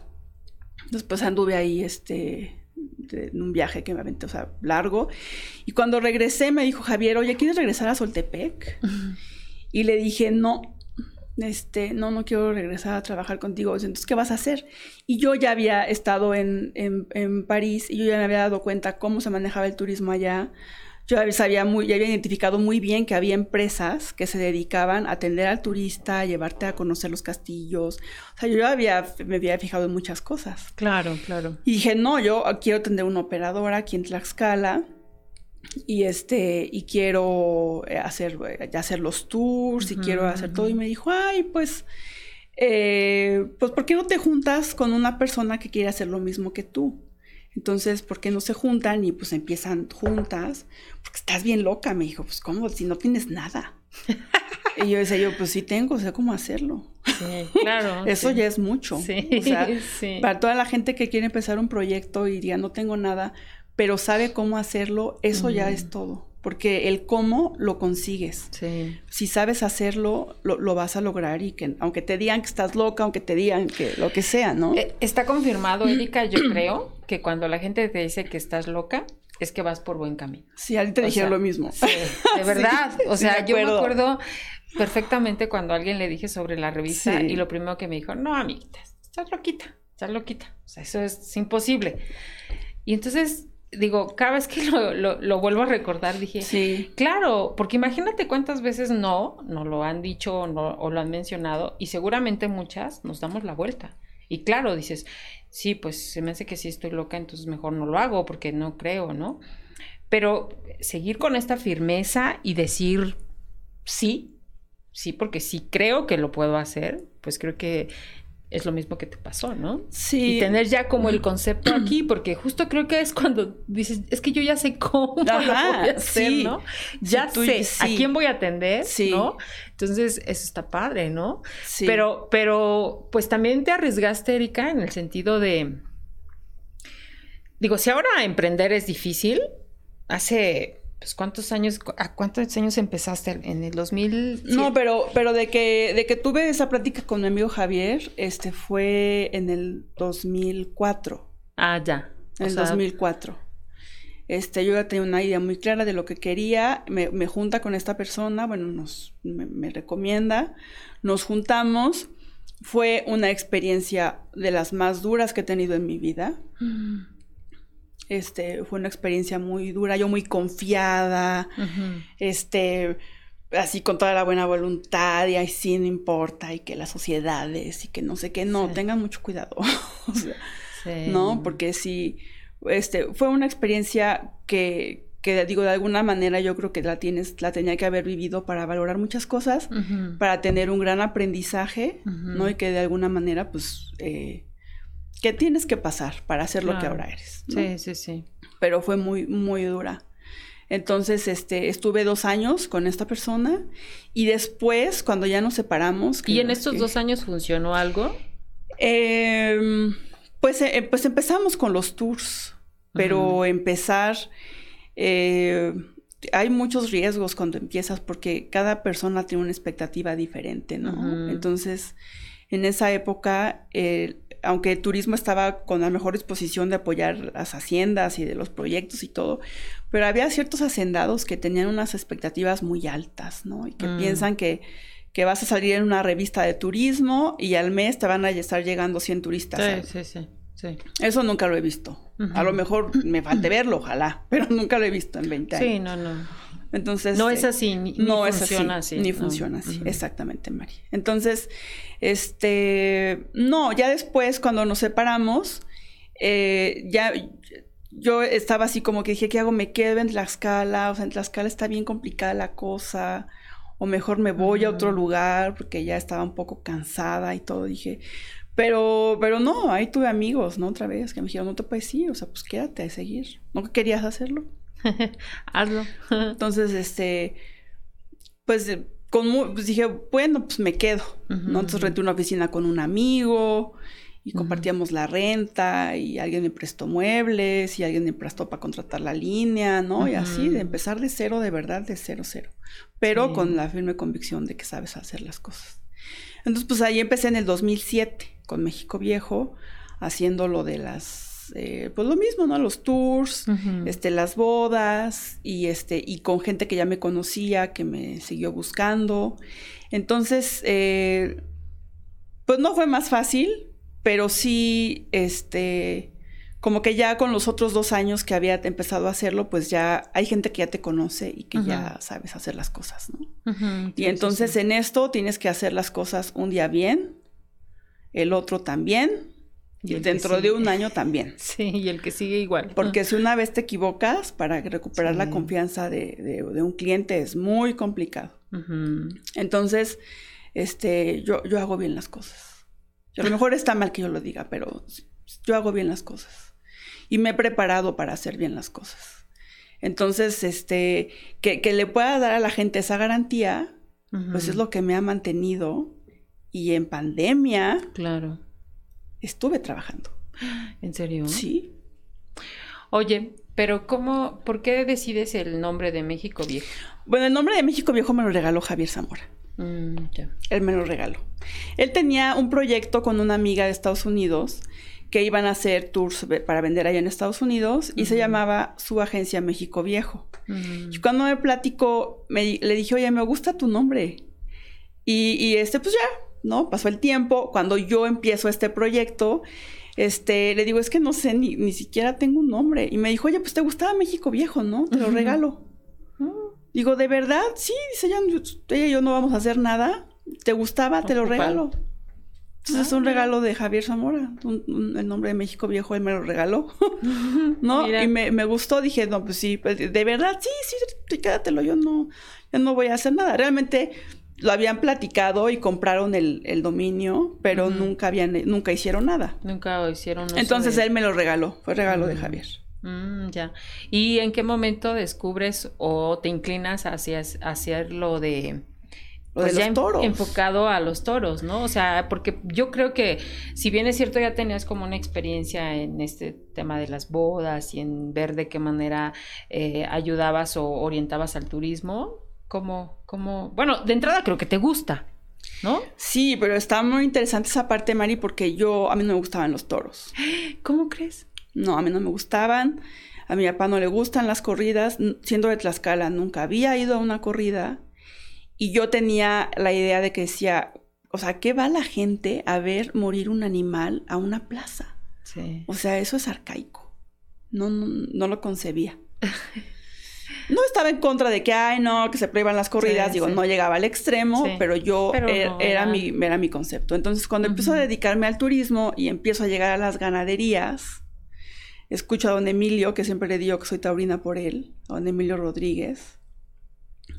Después anduve ahí, este, en un viaje que me aventé, o sea, largo. Y cuando regresé me dijo Javier, oye, ¿quieres regresar a Soltepec? Y le dije, no, este, no, no quiero regresar a trabajar contigo. Entonces, ¿qué vas a hacer? Y yo ya había estado en, en, en París y yo ya me había dado cuenta cómo se manejaba el turismo allá yo sabía muy, ya había identificado muy bien que había empresas que se dedicaban a atender al turista, a llevarte a conocer los castillos. O sea, yo había, me había fijado en muchas cosas. Claro, claro. Y dije, no, yo quiero tener una operadora aquí en Tlaxcala y este y quiero eh, hacer hacer los tours y quiero hacer todo y me dijo ay pues eh, pues por qué no te juntas con una persona que quiere hacer lo mismo que tú entonces, ¿por qué no se juntan y pues empiezan juntas? Porque estás bien loca, me dijo, pues ¿cómo? Si no tienes nada. *laughs* y yo decía, yo pues sí tengo, sé cómo hacerlo. Sí, claro. *laughs* Eso ya es mucho. Sí, o sea, para toda la gente que quiere empezar un proyecto y diría, no tengo nada, pero sabe cómo hacerlo, eso ya es todo porque el cómo lo consigues. Sí. Si sabes hacerlo, lo, vas a lograr y que aunque te digan que estás loca, aunque te digan que lo que sea, ¿no? Eh, está confirmado, Erika, yo *clears throat* creo que cuando la gente te dice que estás loca, es que vas por buen camino. Sí, a ti te dijeron lo mismo. Sí, de *laughs* verdad. o sea, yo me acuerdo perfectamente cuando a alguien le dije sobre la revista y lo primero que me dijo, no, amiguita, estás loquita, estás loquita. O sea, eso es imposible. Y entonces digo, cada vez que lo, vuelvo a recordar, dije, sí. claro, porque imagínate cuántas veces no, no lo han dicho o, no, o lo han mencionado, y seguramente muchas nos damos la vuelta. Y claro, dices, sí, pues se me hace que sí estoy loca, entonces mejor no lo hago porque no creo, ¿no? Pero seguir con esta firmeza y decir sí, sí, porque sí creo que lo puedo hacer, pues creo que es lo mismo que te pasó, ¿no? Sí. Y tener ya como el concepto *clears throat* aquí, porque justo creo que es cuando dices, es que yo ya sé cómo lo voy a hacer, ¿no? Ya sé a quién voy a atender, ¿no? Entonces, eso está padre, ¿no? Sí. Pero, pero, pues también te arriesgaste, Erika, en el sentido de, digo, si ahora emprender es difícil, hace pues, ¿cuántos años, a cuántos años empezaste? ¿En el 2000? No, pero, pero de que, de que tuve esa plática con mi amigo Javier, este fue en el 2004. Ah, ya. En el 2004. Este, yo ya tenía una idea muy clara de lo que quería, me, me junta con esta persona, bueno, nos, me, recomienda, nos juntamos, fue una experiencia de las más duras que he tenido en mi vida. Mm. Este, fue una experiencia muy dura, yo muy confiada, este, así con toda la buena voluntad y ahí sí no importa y que las sociedades y que no sé qué, no, tengan mucho cuidado, *laughs* ¿no? Porque sí, este, fue una experiencia que, que digo, de alguna manera yo creo que la tienes, la tenía que haber vivido para valorar muchas cosas, para tener un gran aprendizaje, ¿no? Y que de alguna manera, pues, eh, que tienes que pasar para ser lo que ahora eres. Sí, sí, sí. Pero fue muy, muy dura. Entonces, este, estuve dos años con esta persona y después, cuando ya nos separamos... ¿Y en estos dos años funcionó algo? Em, pues, eh, pues empezamos con los tours, pero empezar... Eh, hay muchos riesgos cuando empiezas porque cada persona tiene una expectativa diferente, ¿no? Entonces en esa época, aunque el turismo estaba con la mejor disposición de apoyar las haciendas y de los proyectos y todo, pero había ciertos hacendados que tenían unas expectativas muy altas, ¿no? Y que mm. piensan que, que, vas a salir en una revista de turismo y al mes te van a estar llegando 100 turistas. Sí, sí, sí. Sí. Eso nunca lo he visto. A lo mejor me falte verlo, ojalá, *laughs* pero nunca lo he visto en 20 años. Sí, no, no. Entonces. No es eh, así, ni, no funciona así, Ni funciona así, exactamente, Mari. Entonces, este. No, ya después, cuando nos separamos, eh, ya. Yo estaba así como que dije, ¿qué hago? ¿Me quedo en Tlaxcala? O sea, en Tlaxcala está bien complicada la cosa. O mejor me voy a otro lugar porque ya estaba un poco cansada y todo. Dije, pero, pero no, ahí tuve amigos, ¿no? Otra vez, que me dijeron, no te puedes ir, o sea, pues quédate a seguir. ¿No querías hacerlo? *laughs* Hazlo. Entonces, este, pues, con, pues dije, bueno, pues me quedo, ¿no? Entonces renté una oficina con un amigo y compartíamos la renta y alguien me prestó muebles y alguien me prestó para contratar la línea, ¿no? Y así, de empezar de cero, de verdad, de cero, cero. Pero con la firme convicción de que sabes hacer las cosas. Entonces, pues ahí empecé en el 2007 con México Viejo, haciendo lo de las, eh, pues lo mismo, ¿no? Los tours, este, las bodas y este, y con gente que ya me conocía, que me siguió buscando. Entonces, eh, pues no fue más fácil, pero sí, este, como que ya con los otros dos años que había empezado a hacerlo, pues ya hay gente que ya te conoce y que ya sabes hacer las cosas, ¿no? y entonces en esto tienes que hacer las cosas un día bien, el otro también, y, dentro de un año también. *laughs* Sí, y el que sigue igual. Porque *laughs* si una vez te equivocas, para recuperar la confianza de, un cliente es muy complicado. Entonces, este, yo, yo hago bien las cosas. A lo *laughs* mejor está mal que yo lo diga, pero yo hago bien las cosas. Y me he preparado para hacer bien las cosas. Entonces, este, que, que le pueda dar a la gente esa garantía, pues es lo que me ha mantenido y en pandemia. Claro. Estuve trabajando. ¿En serio? Sí. Oye, pero ¿cómo, por qué decides el nombre de México Viejo? Bueno, el nombre de México Viejo me lo regaló Javier Zamora. Mm, Él me lo regaló. Él tenía un proyecto con una amiga de Estados Unidos que iban a hacer tours para vender allá en Estados Unidos y se llamaba su agencia México Viejo. Y cuando me platicó, me, le dije, oye, me gusta tu nombre. Y, y este, pues ya, ¿no? Pasó el tiempo, cuando yo empiezo este proyecto, este, le digo, es que no sé, ni, ni siquiera tengo un nombre. Y me dijo, oye, pues te gustaba México Viejo, ¿no? Te lo regalo. Ah. Digo, ¿de verdad? Sí, dice, ella, y yo no vamos a hacer nada. ¿Te gustaba? Te lo regalo. Entonces es un ah, regalo de Javier Zamora, el nombre de México Viejo, él me lo regaló, *laughs* ¿no? Y me, me, gustó, dije, no, pues sí, pues, de verdad, sí, sí, quédatelo, yo no, yo no voy a hacer nada. Realmente lo habían platicado y compraron el, el dominio, pero nunca habían, nunca hicieron nada. Nunca hicieron nada. Entonces él me lo regaló, fue regalo de Javier. Mm, ya. ¿Y en qué momento descubres o te inclinas hacia, hacia lo de pues ya toros. enfocado a los toros, ¿no? O sea, porque yo creo que si bien es cierto ya tenías como una experiencia en este tema de las bodas y en ver de qué manera eh, ayudabas o orientabas al turismo, como, como, bueno, de entrada creo que te gusta, ¿no? Sí, pero está muy interesante esa parte, Mari, porque yo, a mí no me gustaban los toros. ¿Cómo crees? No, a mí no me gustaban. A mi papá no le gustan las corridas. Siendo de Tlaxcala, nunca había ido a una corrida. Y yo tenía la idea de que decía, o sea, ¿qué va la gente a ver morir un animal a una plaza? Sí. O sea, eso es arcaico. No, no, no lo concebía. *laughs* No estaba en contra de que, ay, no, que se prohíban las corridas, digo, no llegaba al extremo, pero yo er, era, mi, era mi concepto. Entonces, cuando empiezo a dedicarme al turismo y empiezo a llegar a las ganaderías, escucho a don Emilio, que siempre le digo que soy taurina por él, a don Emilio Rodríguez,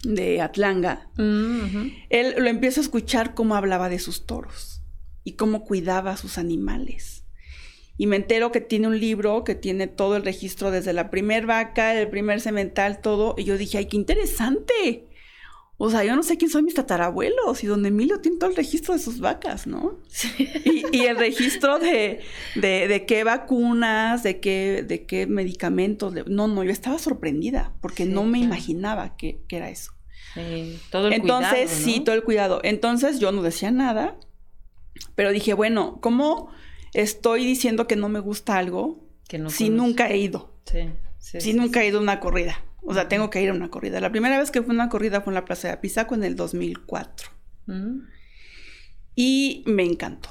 de Atlanga. Mm, él lo empiezo a escuchar cómo hablaba de sus toros y cómo cuidaba a sus animales y me entero que tiene un libro que tiene todo el registro desde la primer vaca, el primer cemental, todo, y yo dije, ay, qué interesante. O sea, yo no sé quién son mis tatarabuelos y don Emilio tiene todo el registro de sus vacas, ¿no? Y, el registro de, de, qué vacunas, de qué, de qué medicamentos. no, no, yo estaba sorprendida porque no me imaginaba que, era eso. Sí, todo el Entonces, cuidado, sí, todo el cuidado. Entonces yo no decía nada Pero dije, bueno, ¿cómo estoy diciendo que no me gusta algo si nunca he ido? Sí, si nunca he ido a una corrida. O sea, tengo que ir a una corrida. La primera vez que fui a una corrida fue en la Plaza de Apizaco en el 2004. Mm. Y me encantó.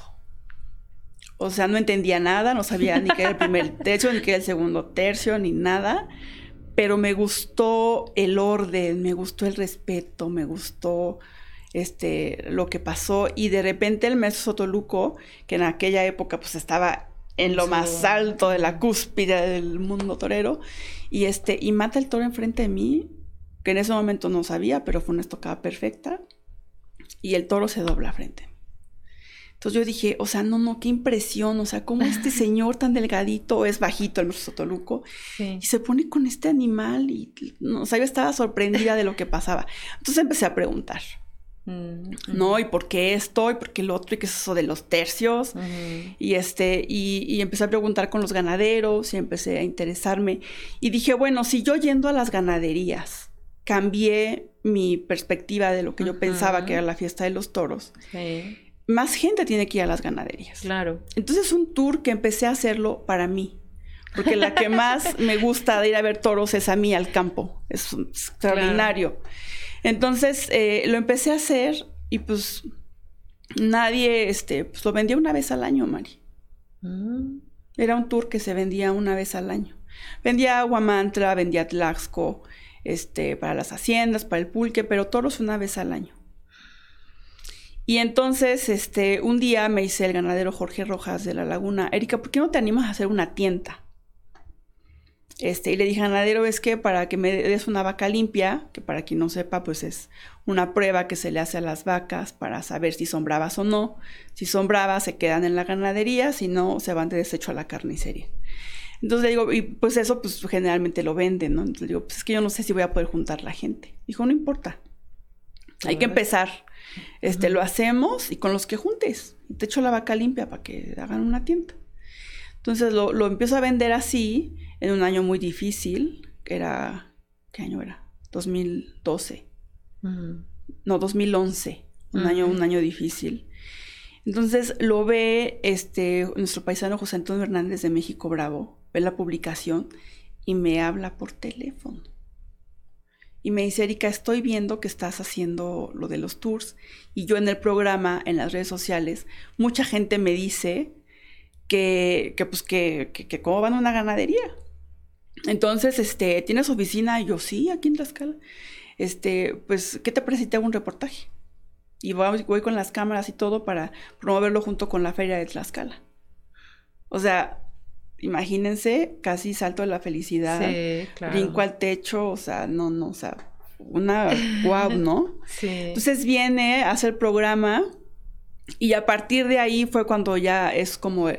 O sea, no entendía nada, no sabía ni qué era el primer *laughs* tercio, ni qué era el segundo tercio, ni nada. Pero me gustó el orden, me gustó el respeto, me gustó este, lo que pasó. Y de repente el maestro Sotoluco, que en aquella época pues estaba en lo más alto de la cúspide del mundo torero, y este, y mata el toro enfrente de mí, que en ese momento no sabía, pero fue una estocada perfecta, y el toro se dobla frente entonces yo dije, o sea, no, no, qué impresión, o sea, cómo este *laughs* señor tan delgadito, es bajito el Sotoluco, y se pone con este animal y, o sea, yo estaba sorprendida de lo que pasaba. Entonces empecé a preguntar, ¿no? ¿Y por qué esto? ¿Y por qué el otro? ¿Y qué es eso de los tercios? Y este, y, y, empecé a preguntar con los ganaderos y empecé a interesarme. Y dije, bueno, si yo yendo a las ganaderías cambié mi perspectiva de lo que yo pensaba que era la fiesta de los toros. Sí más gente tiene que ir a las ganaderías. Claro. Entonces un tour que empecé a hacerlo para mí. Porque la que más me gusta de ir a ver toros es a mí al campo. Es *laughs* extraordinario. Entonces eh, lo empecé a hacer y pues nadie, este, pues lo vendía una vez al año, Mari. Mm. Era un tour que se vendía una vez al año. Vendía agua mantra, vendía tlaxco, este, para las haciendas, para el pulque, pero toros una vez al año. Y entonces, este, un día me dice el ganadero Jorge Rojas de la Laguna, Erika, ¿por qué no te animas a hacer una tienda? Este, y le dije, ganadero, es que para que me des una vaca limpia, que para quien no sepa, pues es una prueba que se le hace a las vacas para saber si son bravas o no. Si son bravas, se quedan en la ganadería, si no, se van de desecho a la carnicería. Entonces le digo, y pues eso, pues generalmente lo venden, ¿no? Entonces le digo, pues es que yo no sé si voy a poder juntar la gente. Dijo, no importa. Hay que empezar. Este, lo hacemos y con los que juntes. Te echo la vaca limpia para que hagan una tienda. Entonces lo, lo empiezo a vender así en un año muy difícil, que era, ¿qué año era? 2012. No, 2011. Un año, un año difícil. Entonces lo ve este, nuestro paisano José Antonio Hernández de México Bravo, ve la publicación y me habla por teléfono y me dice, Erika, estoy viendo que estás haciendo lo de los tours y yo en el programa, en las redes sociales, mucha gente me dice que, que pues que, que, cómo van a una ganadería. Entonces, este, ¿tienes oficina? Y yo, sí, aquí en Tlaxcala. Este, pues, ¿qué te parece si te hago un reportaje? Y voy, voy con las cámaras y todo para promoverlo junto con la feria de Tlaxcala. O sea, imagínense, casi salto de la felicidad, sí, brinco al techo, o sea, no, no, o sea, una guau, ¿no? *laughs* Sí. Entonces viene a hacer programa y a partir de ahí fue cuando ya es como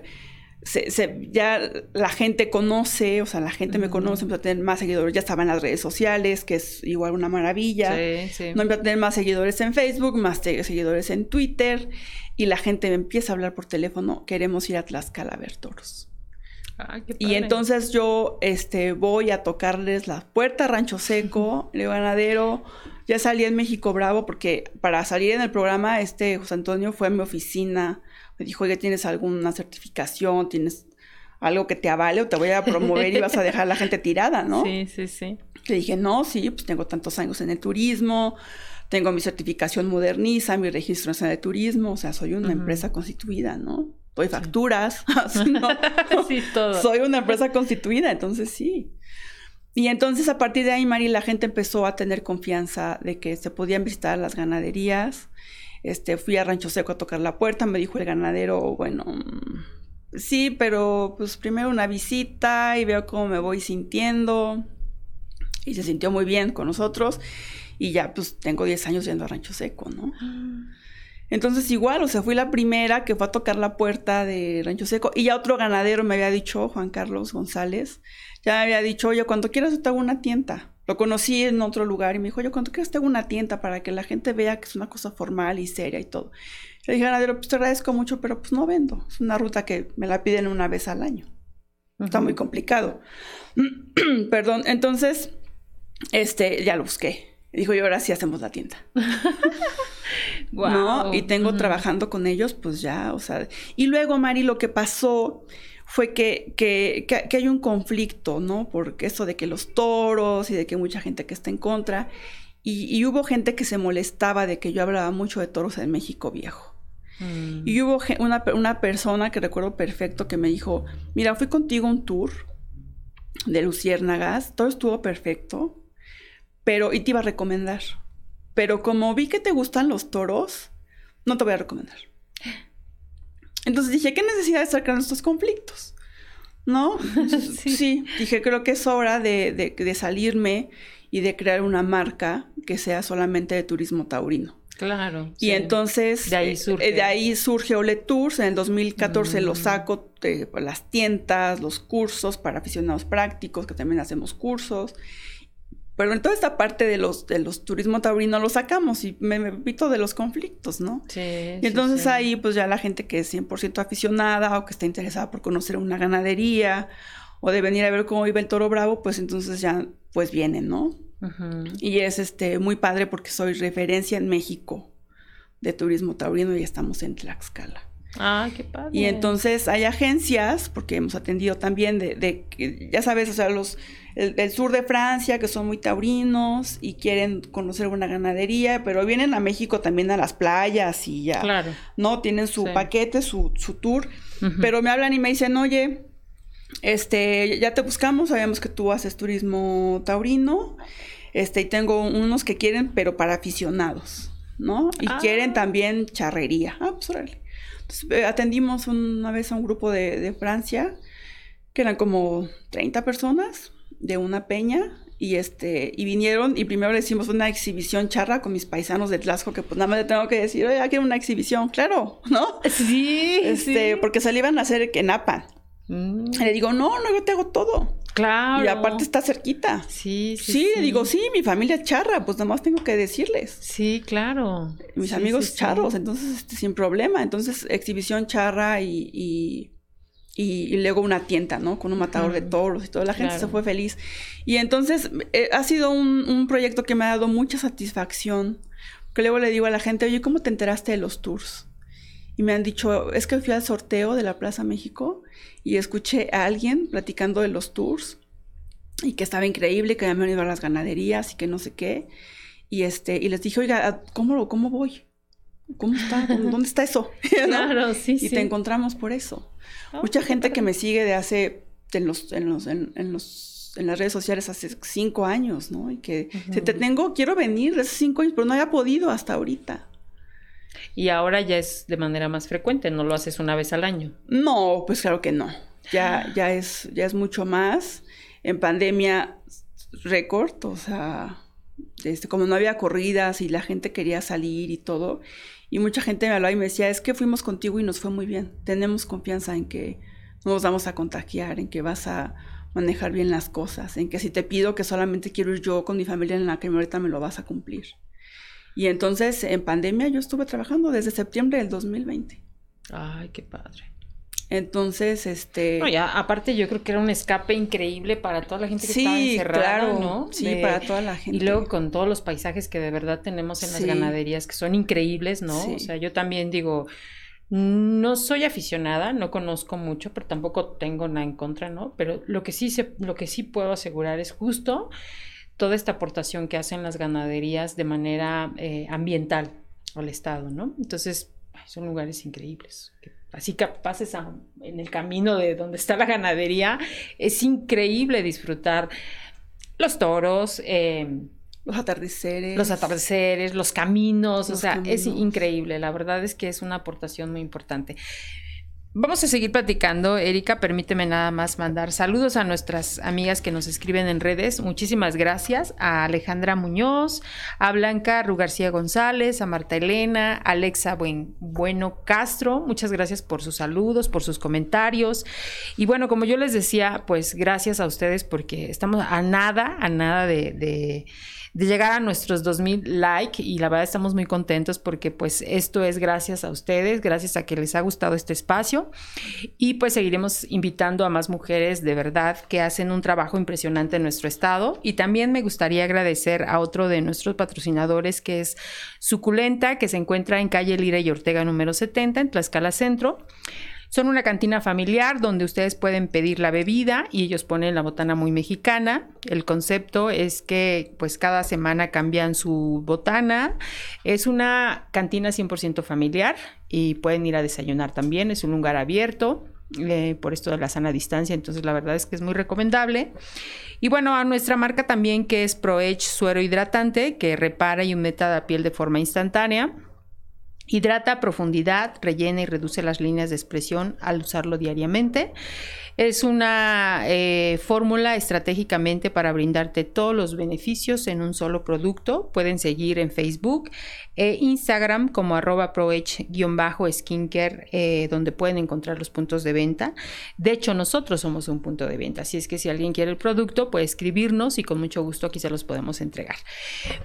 se, ya la gente conoce, o sea, la gente me conoce, empezó a tener más seguidores, ya estaba en las redes sociales, que es igual una maravilla. Sí, sí. No empezó a tener más seguidores en Facebook, más seguidores en Twitter, y la gente me empieza a hablar por teléfono, queremos ir a Tlaxcala a ver toros y entonces yo este, voy a tocarles la puerta Rancho Seco, el ganadero. Ya salí en México Bravo porque para salir en el programa, este José Antonio fue a mi oficina. Me dijo, oye, ¿tienes alguna certificación? ¿Tienes algo que te avale o te voy a promover y vas a dejar a la gente tirada, no? Sí, sí, sí. Le dije, no, sí, pues tengo tantos años en el turismo, tengo mi certificación moderniza, mi registro nacional de turismo, o sea, soy una empresa constituida, ¿no? doy facturas, *laughs* *laughs* sí, todo. soy una empresa constituida, entonces sí. Y entonces a partir de ahí, Mari, la gente empezó a tener confianza de que se podían visitar las ganaderías. Este, fui a Rancho Seco a tocar la puerta, me dijo el ganadero, bueno, sí, pero pues primero una visita y veo cómo me voy sintiendo. Y se sintió muy bien con nosotros. Y ya pues tengo 10 años yendo a Rancho Seco, ¿no? Ah. Entonces igual, o sea, fui la primera que fue a tocar la puerta de Rancho Seco y ya otro ganadero me había dicho, Juan Carlos González, ya me había dicho, oye, cuando quieras te hago una tienda. Lo conocí en otro lugar y me dijo, oye, cuando quieras te hago una tienda para que la gente vea que es una cosa formal y seria y todo. Le dije, ganadero, pues te agradezco mucho, pero pues no vendo. Es una ruta que me la piden una vez al año. Está muy complicado. *clears throat* Perdón, entonces, este, ya lo busqué. Dijo, y ahora sí hacemos la tienda. *laughs* ¿no? Y tengo trabajando con ellos, pues ya, o sea. Y luego, Mari, lo que pasó fue que, que, que, hay un conflicto, ¿no? Porque eso de que los toros y de que mucha gente que está en contra. Y, hubo gente que se molestaba de que yo hablaba mucho de toros en México viejo. Mm. Y hubo una, una persona que recuerdo perfecto que me dijo, mira, fui contigo a un tour de Luciérnagas, todo estuvo perfecto, pero, y te iba a recomendar. Pero como vi que te gustan los toros, no te voy a recomendar. Entonces dije, ¿qué necesidad de estar creando estos conflictos? ¿No? *laughs* sí. Dije, creo que es hora de, de, salirme y de crear una marca que sea solamente de turismo taurino. Claro. Y entonces de ahí eh, surge, de ahí surge Ole Tours. En el 2014 lo mm. saco de las tiendas, los cursos para aficionados prácticos, que también hacemos cursos. Pero en toda esta parte de los, de los turismo taurino lo sacamos y me, me evito de los conflictos, ¿no? Sí. Y entonces ahí, pues ya la gente que es 100% aficionada o que está interesada por conocer una ganadería o de venir a ver cómo vive el toro bravo, pues entonces ya, pues vienen, ¿no? Y es este muy padre porque soy referencia en México de turismo taurino y estamos en Tlaxcala. Ah, qué padre. Y entonces hay agencias, porque hemos atendido también de, de ya sabes, o sea, los el, sur de Francia, que son muy taurinos y quieren conocer una ganadería, pero vienen a México también a las playas y ya. Claro. ¿No? Tienen su paquete, su, su tour, pero me hablan y me dicen, oye, este, ya te buscamos, sabemos que tú haces turismo taurino, este, y tengo unos que quieren, pero para aficionados, ¿no? Y ah. quieren también charrería. Ah, pues órale. Entonces, eh, atendimos una vez a un grupo de, de Francia, que eran como 30 personas, de una peña y este y vinieron y primero le hicimos una exhibición charra con mis paisanos de Tlaxco que pues nada más le tengo que decir oye aquí una exhibición claro *laughs* no sí este porque se le iban a hacer en Napa mm. le digo no no yo te hago todo claro y aparte está cerquita sí sí sí, le digo sí mi familia es charra pues nada más tengo que decirles sí claro mis amigos charros entonces este, sin problema entonces exhibición charra y y, luego una tienda, ¿no? Con un matador de toros y toda la gente se fue feliz. Y entonces eh, ha sido un, un, proyecto que me ha dado mucha satisfacción. Que luego le digo a la gente, oye, ¿cómo te enteraste de los tours? Y me han dicho, es que fui al sorteo de la Plaza México y escuché a alguien platicando de los tours y que estaba increíble, que habían ido a las ganaderías y que no sé qué. Y, este, y les dije, oiga, ¿cómo, cómo voy? ¿Cómo está? *laughs* ¿Dónde está eso? *laughs* Claro, sí, y te encontramos por eso. Oh, Mucha gente que me sigue de hace, en los, en los, en, los, en las redes sociales hace cinco años, ¿no? Y que si te tengo, quiero venir hace cinco años, pero no había podido hasta ahorita. Y ahora ya es de manera más frecuente, ¿no lo haces una vez al año? No, pues claro que no. Ya, ya es, ya es mucho más. En pandemia, récord, o sea, este, como no había corridas y la gente quería salir y todo, y mucha gente me hablaba y me decía, es que fuimos contigo y nos fue muy bien. Tenemos confianza en que no nos vamos a contagiar, en que vas a manejar bien las cosas, en que si te pido que solamente quiero ir yo con mi familia en la que ahorita me lo vas a cumplir. Y entonces en pandemia yo estuve trabajando desde septiembre del 2020. Ay, qué padre. Entonces, este... No, ya, aparte yo creo que era un escape increíble para toda la gente que estaba encerrada, claro, ¿no? Sí, para toda la gente. Y luego con todos los paisajes que de verdad tenemos en las ganaderías, que son increíbles, ¿no? O sea, yo también digo, no soy aficionada, no conozco mucho, pero tampoco tengo nada en contra, ¿no? Pero lo que sí, se, lo que sí puedo asegurar es justo toda esta aportación que hacen las ganaderías de manera eh, ambiental al Estado, ¿no? Entonces, son lugares increíbles así que pases en el camino de donde está la ganadería, es increíble disfrutar los toros, em, los atardeceres. Los atardeceres, los caminos, o sea, es increíble. La verdad es que es una aportación muy importante. Vamos a seguir platicando. Erika, permíteme nada más mandar saludos a nuestras amigas que nos escriben en redes. Muchísimas gracias a Alejandra Muñoz, a Blanca Rugarcía González, a Marta Elena, a Alexa Bueno Castro. Muchas gracias por sus saludos, por sus comentarios. Y bueno, como yo les decía, pues gracias a ustedes porque estamos a nada, a nada de llegar a nuestros 2000 like y la verdad estamos muy contentos porque pues esto es gracias a ustedes, gracias a que les ha gustado este espacio. Y pues seguiremos invitando a más mujeres de verdad que hacen un trabajo impresionante en nuestro estado. Y también me gustaría agradecer a otro de nuestros patrocinadores que es Suculenta, que se encuentra en calle Lira y Ortega número 70 en Tlaxcala Centro. Son una cantina familiar donde ustedes pueden pedir la bebida y ellos ponen la botana muy mexicana. El concepto es que pues cada semana cambian su botana. Es una cantina 100% familiar y pueden ir a desayunar también. Es un lugar abierto. Eh, por esto de la sana distancia, entonces la verdad es que es muy recomendable. Y bueno, a nuestra marca también que es ProEdge Suero Hidratante, que repara y humecta la piel de forma instantánea. Hidrata profundidad, rellena y reduce las líneas de expresión al usarlo diariamente. Es una eh, fórmula estratégicamente para brindarte todos los beneficios en un solo producto. Pueden seguir en Facebook e Instagram como arroba proech-skincare, eh, donde pueden encontrar los puntos de venta. De hecho, nosotros somos un punto de venta, así es que si alguien quiere el producto, puede escribirnos y con mucho gusto aquí se los podemos entregar.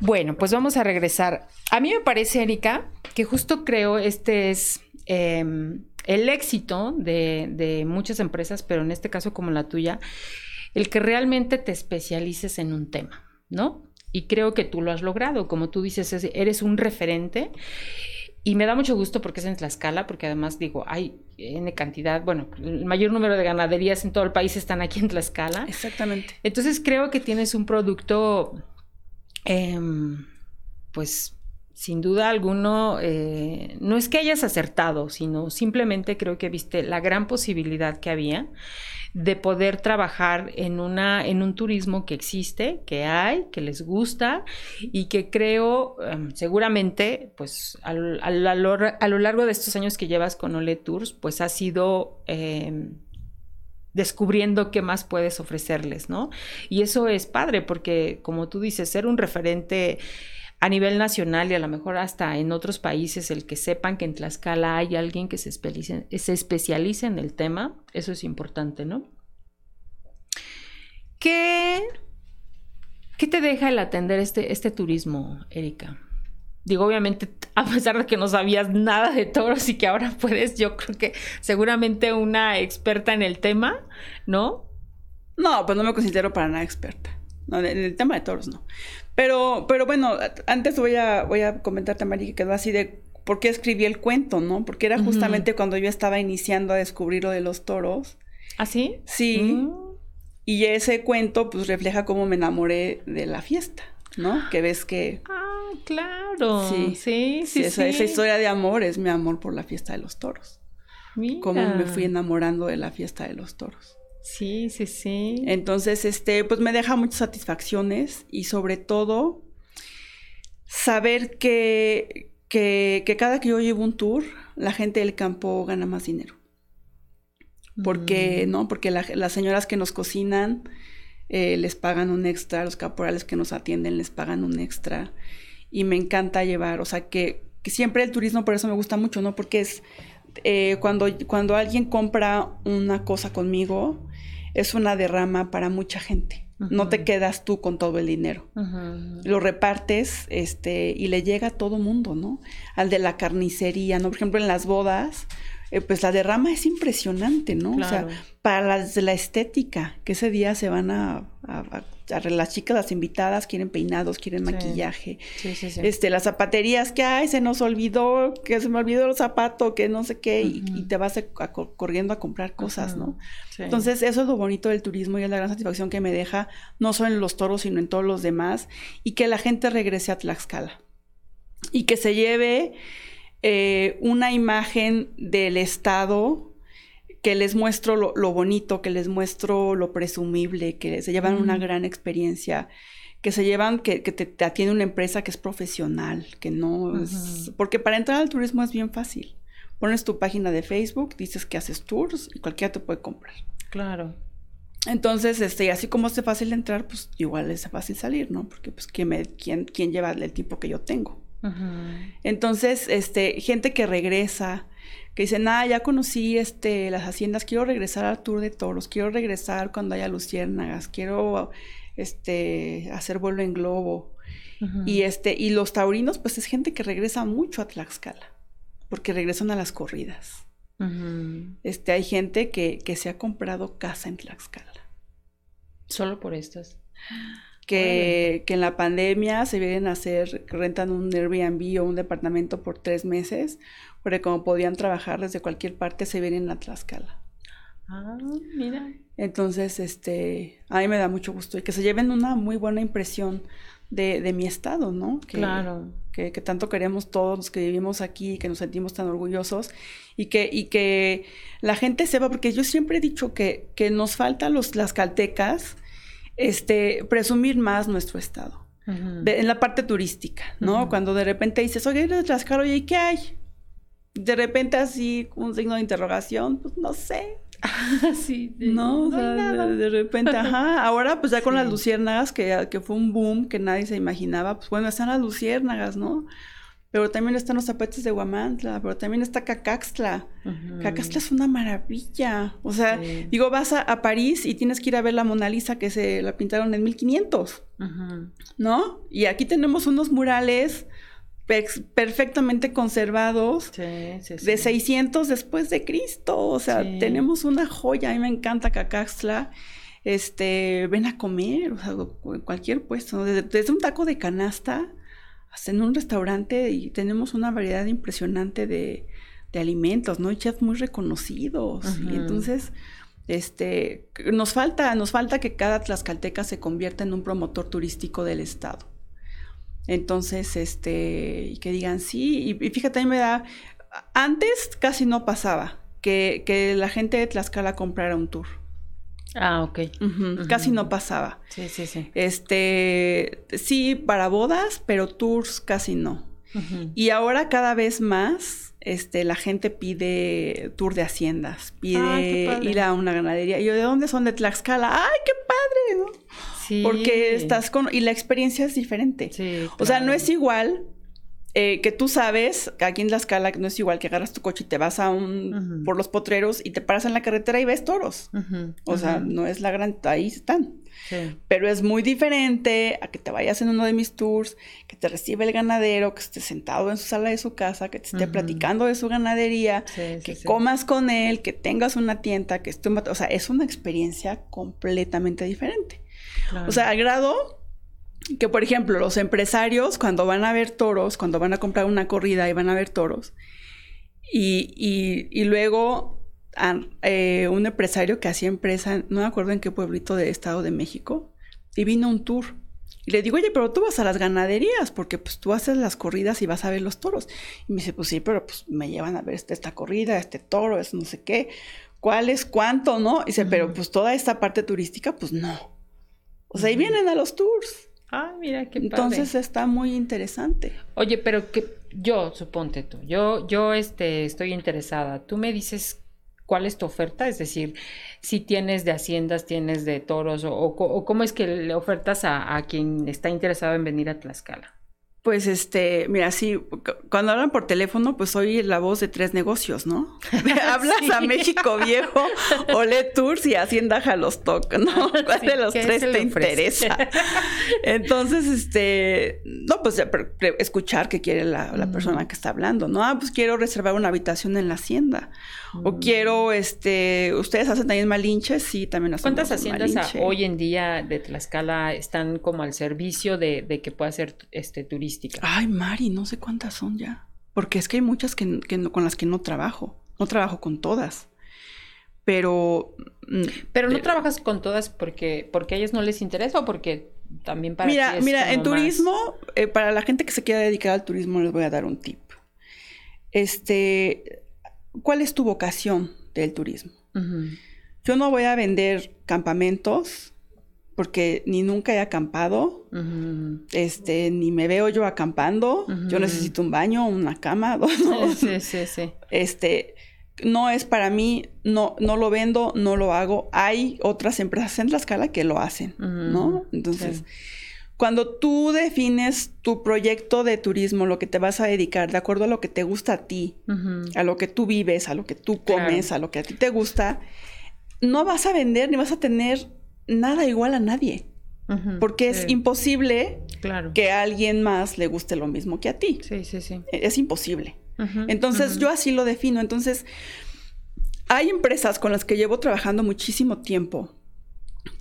Bueno, pues vamos a regresar. A mí me parece, Erika, que justo creo este es... Em, el éxito de, muchas empresas, pero en este caso como la tuya, el que realmente te especialices en un tema, ¿no? Y creo que tú lo has logrado, como tú dices, eres un referente. Y me da mucho gusto porque es en Tlaxcala, porque además digo, hay N cantidad, bueno, el mayor número de ganaderías en todo el país están aquí en Tlaxcala. Exactamente. Entonces creo que tienes un producto, em, pues sin duda alguno, eh, no es que hayas acertado, sino simplemente creo que viste la gran posibilidad que había de poder trabajar en, una, en un turismo que existe, que hay, que les gusta y que creo em, seguramente, pues a, lo largo de estos años que llevas con Ole Tours, pues ha sido... Em, descubriendo qué más puedes ofrecerles, ¿no? Y eso es padre porque, como tú dices, ser un referente a nivel nacional y a lo mejor hasta en otros países, el que sepan que en Tlaxcala hay alguien que se especialice, en el tema, eso es importante, ¿no? ¿Qué, qué te deja el atender este, este turismo, Erika? Digo, obviamente, *laughs* a pesar de que no sabías nada de toros y que ahora puedes, yo creo que seguramente una experta en el tema, ¿no? No, pues no me considero para nada experta. En el tema de toros no. Pero, pero bueno, antes voy a, voy a comentarte, Mari, que quedó así de por qué escribí el cuento, ¿no? Porque era justamente cuando yo estaba iniciando a descubrir lo de los toros. ¿Ah, sí? Sí. Mm. Y ese cuento, pues, refleja cómo me enamoré de la fiesta, ¿no? Que ves que... Ah, claro. Sí, sí, sí. esa, historia de amor es mi amor por la fiesta de los toros. Mira. Cómo me fui enamorando de la fiesta de los toros. Sí, sí, sí. Entonces, este, pues me deja muchas satisfacciones y sobre todo saber que, que, cada que yo llevo un tour, la gente del campo gana más dinero. Porque, mm. ¿no? Porque las señoras que nos cocinan eh, les pagan un extra, los caporales que nos atienden les pagan un extra. Y me encanta llevar, o sea, que, que siempre el turismo por eso me gusta mucho, ¿no? Porque es eh, cuando, cuando alguien compra una cosa conmigo, es una derrama para mucha gente. No te quedas tú con todo el dinero. Lo repartes este, y le llega a todo mundo, ¿no? Al de la carnicería, ¿no? Por ejemplo, en las bodas, eh, pues la derrama es impresionante, ¿no? O sea, para las de la estética, que ese día se van a, las chicas, las invitadas quieren peinados, quieren maquillaje. este, las zapaterías que hay, se nos olvidó, que se me olvidó el zapato, que no sé qué, y, te vas corriendo a comprar cosas, ¿no? Entonces, eso es lo bonito del turismo y es la gran satisfacción que me deja, no solo en los toros, sino en todos los demás, y que la gente regrese a Tlaxcala. Y que se lleve eh, una imagen del Estado que les muestro lo, bonito, que les muestro lo presumible, que se llevan una gran experiencia, que se llevan, que, que te, atiende una empresa que es profesional, que no es... Porque para entrar al turismo es bien fácil. Pones tu página de Facebook, dices que haces tours y cualquiera te puede comprar. Claro. Entonces, este, así como es fácil entrar, pues igual es fácil salir, ¿no? Porque pues quién me, quién, quién lleva el tipo que yo tengo. Entonces, este, gente que regresa, que dice, nada, ya conocí este, las haciendas, quiero regresar al tour de toros, quiero regresar cuando haya luciérnagas, quiero este, hacer vuelo en globo. Y este, y los taurinos, pues es gente que regresa mucho a Tlaxcala, porque regresan a las corridas. Este, hay gente que, que se ha comprado casa en Tlaxcala. Solo por estas. Que, que, en la pandemia se vienen a hacer, rentan un Airbnb o un departamento por tres meses, porque como podían trabajar desde cualquier parte, se vienen a Tlaxcala. Ah, mira. Entonces, este, a mí me da mucho gusto y que se lleven una muy buena impresión de, de mi estado, ¿no? Que, claro. Que, que, tanto queremos todos los que vivimos aquí, que nos sentimos tan orgullosos y que, y que la gente sepa, porque yo siempre he dicho que, que nos falta los, las caltecas, este, presumir más nuestro estado. en la parte turística, ¿no? Cuando de repente dices, oye, eres Tlaxcala, ¿y qué hay? De repente así, un signo de interrogación, pues no sé, *laughs* sí, no, o sea, de, repente, *laughs* ajá. Ahora, pues ya con las luciérnagas, que, que fue un boom que nadie se imaginaba, pues bueno, están las luciérnagas, ¿no? Pero también están los zapatos de Guamantla, pero también está Cacaxtla. Cacaxtla es una maravilla. O sea, digo, vas a, París y tienes que ir a ver la Mona Lisa que se la pintaron en 1500, ¿no? Y aquí tenemos unos murales perfectamente conservados de 600 después de Cristo. O sea, tenemos una joya. A mí me encanta Cacaxtla. Este, ven a comer, o sea, cualquier puesto, desde, un taco de canasta hasta en un restaurante y tenemos una variedad impresionante de, alimentos, ¿no? chefs muy reconocidos. Y entonces, este, nos falta, nos falta que cada tlaxcalteca se convierta en un promotor turístico del estado. Entonces, este, y que digan sí, y, fíjate, a mí me da, antes casi no pasaba que, que la gente de Tlaxcala comprara un tour. Ah, ok. Casi no pasaba. Sí, sí, sí. Este, sí, para bodas, pero tours casi no. Y ahora cada vez más, este, la gente pide tour de haciendas, pide ir a una ganadería. Y yo, ¿de dónde son? De Tlaxcala. ¡Ay, qué padre! ¿no? Porque estás con... Y la experiencia es diferente. O sea, no es igual eh, que tú sabes aquí en Tlaxcala no es igual que agarras tu coche y te vas a un... por los potreros y te paras en la carretera y ves toros. O sea, no es la gran... Ahí están. Pero es muy diferente a que te vayas en uno de mis tours, que te reciba el ganadero, que esté sentado en su sala de su casa, que te esté platicando de su ganadería, que comas con él, que tengas una tienda, que esté... O sea, es una experiencia completamente diferente. O sea, al grado que, por ejemplo, los empresarios cuando van a ver toros, cuando van a comprar una corrida y van a ver toros, y, y, luego eh, un empresario que hacía empresa, no me acuerdo en qué pueblito del Estado de México, y vino un tour. Y le digo, oye, pero tú vas a las ganaderías, porque pues tú haces las corridas y vas a ver los toros. Y me dice, pues sí, pero pues me llevan a ver esta, esta corrida, este toro, es no sé qué, cuál es, cuánto, ¿no? Y dice, pero pues toda esta parte turística, pues no. O sea, ahí vienen a los tours. Ah, mira qué Entonces está muy interesante. Oye, pero que yo, suponte tú, yo, yo este, estoy interesada. Tú me dices cuál es tu oferta, es decir, si tienes de haciendas, tienes de toros, o, o, cómo es que le ofertas a, a quien está interesado en venir a Tlaxcala. Pues este, mira, sí, cuando hablan por teléfono, pues soy la voz de tres negocios, ¿no? *laughs* Hablas a México Viejo, Ole Tours y Hacienda Jalostoc, ¿no? *laughs* ¿Cuál de los tres te interesa? Entonces, este, no, pues escuchar qué quiere la, persona que está hablando, ¿no? Ah, pues quiero reservar una habitación en la hacienda. O quiero, este, ustedes hacen también malinches, sí, también hacen ¿Cuántas haciendas hoy en día de Tlaxcala están como al servicio de, de que pueda ser este turística? Ay, Mari, no sé cuántas son ya. Porque es que hay muchas que, con las que no trabajo. No trabajo con todas. Pero. Mm, pero no trabajas con todas porque, porque a ellas no les interesa o porque también para Mira, mira, en turismo, eh, para la gente que se quiera dedicar al turismo, les voy a dar un tip. Este, ¿cuál es tu vocación del turismo? Yo no voy a vender campamentos porque ni nunca he acampado, este, ni me veo yo acampando. Yo necesito un baño, una cama, *laughs* dos. Sí, sí, sí. Este, no es para mí, no, no lo vendo, no lo hago. Hay otras empresas en Tlaxcala que lo hacen, ¿no? Entonces, cuando tú defines tu proyecto de turismo, lo que te vas a dedicar, de acuerdo a lo que te gusta a ti, a lo que tú vives, a lo que tú comes, a lo que a ti te gusta, no vas a vender ni vas a tener nada igual a nadie. porque es imposible que a alguien más le guste lo mismo que a ti. Sí, sí, sí. Es imposible. Entonces, yo así lo defino. Entonces, hay empresas con las que llevo trabajando muchísimo tiempo.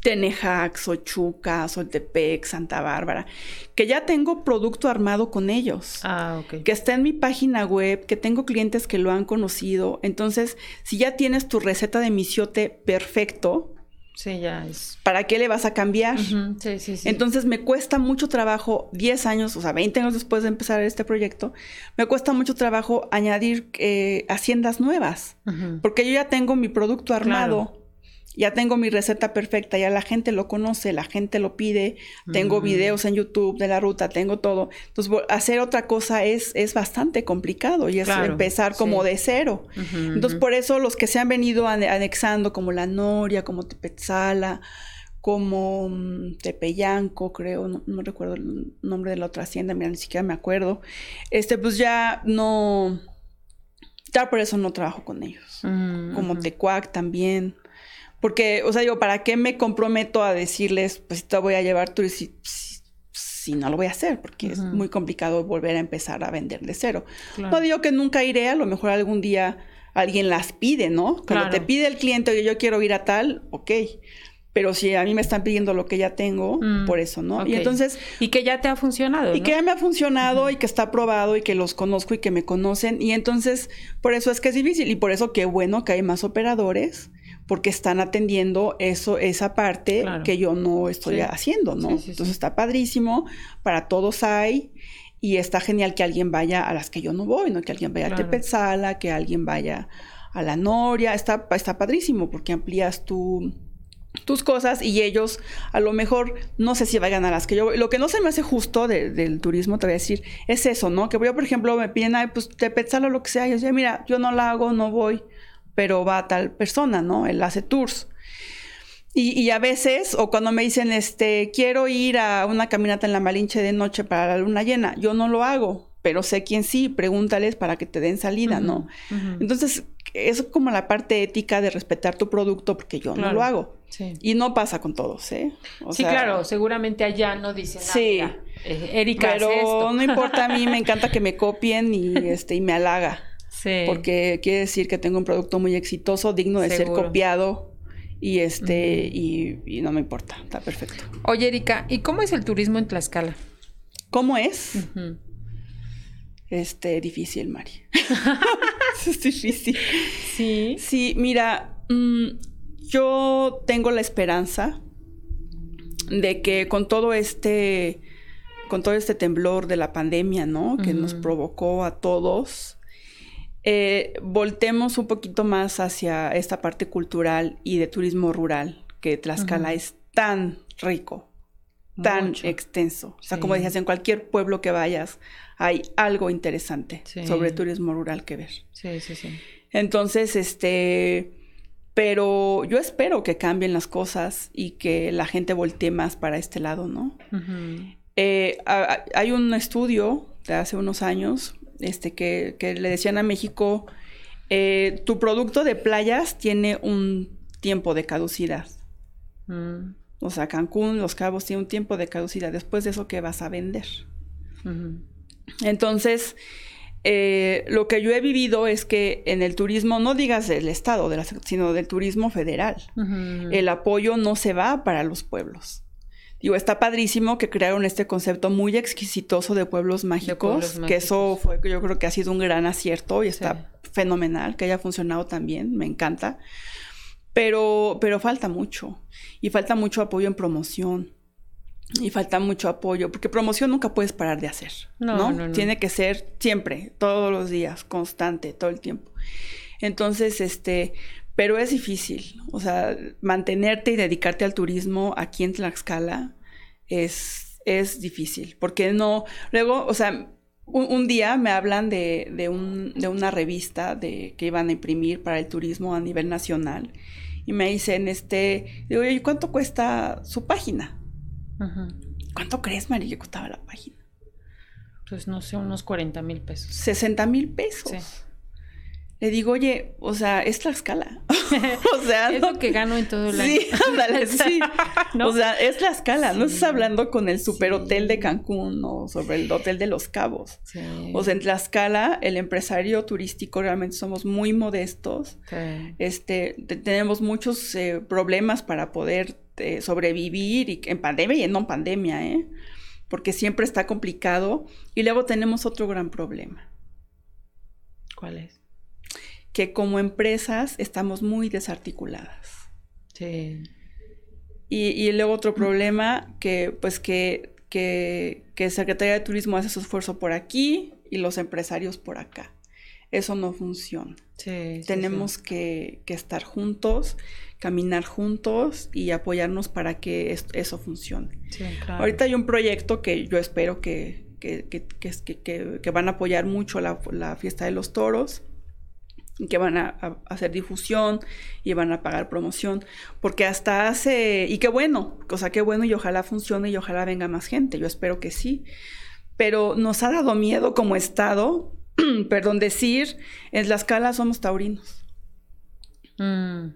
Tenejac, Sochuca, Soltepec, Santa Bárbara, que ya tengo producto armado con ellos. Ah, ok. Que está en mi página web, que tengo clientes que lo han conocido. Entonces, si ya tienes tu receta de misiote perfecto, Sí, ya es. ¿para qué le vas a cambiar? Sí, sí, sí. Entonces me cuesta mucho trabajo, 10 años, o sea, 20 años después de empezar este proyecto, me cuesta mucho trabajo añadir eh, haciendas nuevas, porque yo ya tengo mi producto armado, ya tengo mi receta perfecta, ya la gente lo conoce, la gente lo pide, tengo Mm. videos en YouTube de la ruta, tengo todo. Entonces, hacer otra cosa es, es bastante complicado y es Claro, empezar como sí. de cero. Entonces, por eso los que se han venido ane- anexando, como la Noria, como Tepetzala, como mm, Tepeyanco, creo, no, no recuerdo el nombre de la otra hacienda, mira, ni siquiera me acuerdo. Este, pues ya no. Ya por eso no trabajo con ellos. Ujú, Como ujú. Tecuac también. Porque, o sea, digo, ¿para qué me comprometo a decirles, pues te voy a llevar tú si, si, si no lo voy a hacer? Porque es muy complicado volver a empezar a vender de cero. Claro. No digo que nunca iré, a lo mejor algún día alguien las pide, ¿no? Cuando Claro. te pide el cliente, oye, yo quiero ir a tal, ok. Pero si a mí me están pidiendo lo que ya tengo, Mm, por eso, ¿no? Y entonces, Y que ya te ha funcionado. y ¿no? que ya me ha funcionado y que está probado y que los conozco y que me conocen. Y entonces, por eso es que es difícil. Y por eso qué bueno que hay más operadores, porque están atendiendo eso, esa parte Claro. que yo no estoy Sí. haciendo, ¿no? Sí, sí, sí. entonces está padrísimo, para todos hay. Y está genial que alguien vaya a las que yo no voy, ¿no? Que alguien vaya Claro. a Tepetzala, que alguien vaya a la Noria. Está, está padrísimo porque amplías tu, tus cosas y ellos a lo mejor no sé si vayan a las que yo voy. Lo que no se me hace justo de- del turismo, te voy a decir, es eso, ¿no? Que yo, por ejemplo, me piden, ay, pues te o lo que sea. Y yo mira, yo no la hago, no voy, pero va tal persona, ¿no? Él hace tours. Y, y a veces, o cuando me dicen, este, quiero ir a una caminata en la Malinche de noche para la luna llena, yo no lo hago, pero sé quién sí, pregúntales para que te den salida, ¿no? Entonces, es como la parte ética de respetar tu producto, porque yo no lo hago. Sí. Y no pasa con todos, ¿eh? O sí, sea, claro, seguramente allá no dicen nada. Sí. mira, eh, Erika hace Pero esto. no importa, a mí me *laughs* encanta que me copien y, este, y me halaga. Sí. Porque quiere decir que tengo un producto muy exitoso, digno de Seguro. ser copiado. Y este, y, y no me importa, está perfecto. Oye, Erika, ¿y cómo es el turismo en Tlaxcala? ¿Cómo es? Este, difícil, Mari. *laughs* es difícil. Sí. Sí, mira, mm, yo tengo la esperanza de que con todo este, con todo este temblor de la pandemia, ¿no? Que nos provocó a todos, eh, voltemos un poquito más hacia esta parte cultural y de turismo rural, que Tlaxcala es tan rico, tan Mucho. extenso. O sea, Sí. como decías, en cualquier pueblo que vayas hay algo interesante Sí. sobre turismo rural que ver. Sí, sí, sí. Entonces, este, pero yo espero que cambien las cosas y que la gente voltee más para este lado, ¿no? Eh, a- a- hay un estudio de hace unos años, este, que, que le decían a México, eh, tu producto de playas tiene un tiempo de caducidad. Mm. O sea, Cancún, Los Cabos tiene un tiempo de caducidad. Después de eso, ¿qué vas a vender? Entonces, eh, lo que yo he vivido es que en el turismo, no digas del Estado, de la, sino del turismo federal, el apoyo no se va para los pueblos. Digo, está padrísimo que crearon este concepto muy exquisitoso de pueblos mágicos, pueblos que eso mágicos. fue, yo creo que ha sido un gran acierto y está Sí. fenomenal que haya funcionado también, me encanta. Pero, pero falta mucho. Y falta mucho apoyo en promoción. Y falta mucho apoyo, porque promoción nunca puedes parar de hacer. No, No, no, no. Tiene que ser siempre, todos los días, constante, todo el tiempo. Entonces, este, pero es difícil. O sea, mantenerte y dedicarte al turismo aquí en Tlaxcala es, es difícil. Porque no. Luego, o sea, un, un día me hablan de, de, un, de una revista de, que iban a imprimir para el turismo a nivel nacional. Y me dicen, este, digo, ¿y cuánto cuesta su página? ¿Cuánto crees, Mari, que costaba la página? Pues no sé, unos 40 mil pesos. 60 mil pesos. Sí. Le digo, oye, o sea, es escala. *laughs* *laughs* o sea, es lo que gano en todo el año. *laughs* Sí, ándale, sí. O sea, es la escala. No estás hablando con el super hotel de Cancún o sobre el hotel de Los Cabos. O sea, en Tlaxcala, el empresario turístico realmente somos muy modestos. Este, tenemos muchos eh, problemas para poder eh, sobrevivir y, en pandemia y en no pandemia, ¿eh? Porque siempre está complicado. Y luego tenemos otro gran problema. ¿Cuál es? Que como empresas estamos muy desarticuladas. Sí. Y, luego otro problema que pues que, que, que Secretaría de Turismo hace su esfuerzo por aquí y los empresarios por acá. Eso no funciona. Sí, Tenemos Que, que, estar juntos, caminar juntos y apoyarnos para que eso funcione. Claro. Ahorita hay un proyecto que yo espero que, que, que van a apoyar mucho la, la, fiesta de los toros que van a, hacer difusión y van a pagar promoción, porque hasta hace, y qué bueno, o sea, qué bueno y ojalá funcione y ojalá venga más gente, yo espero que sí, pero nos ha dado miedo como Estado, *clears throat* perdón, decir, en la escala somos taurinos. Mm,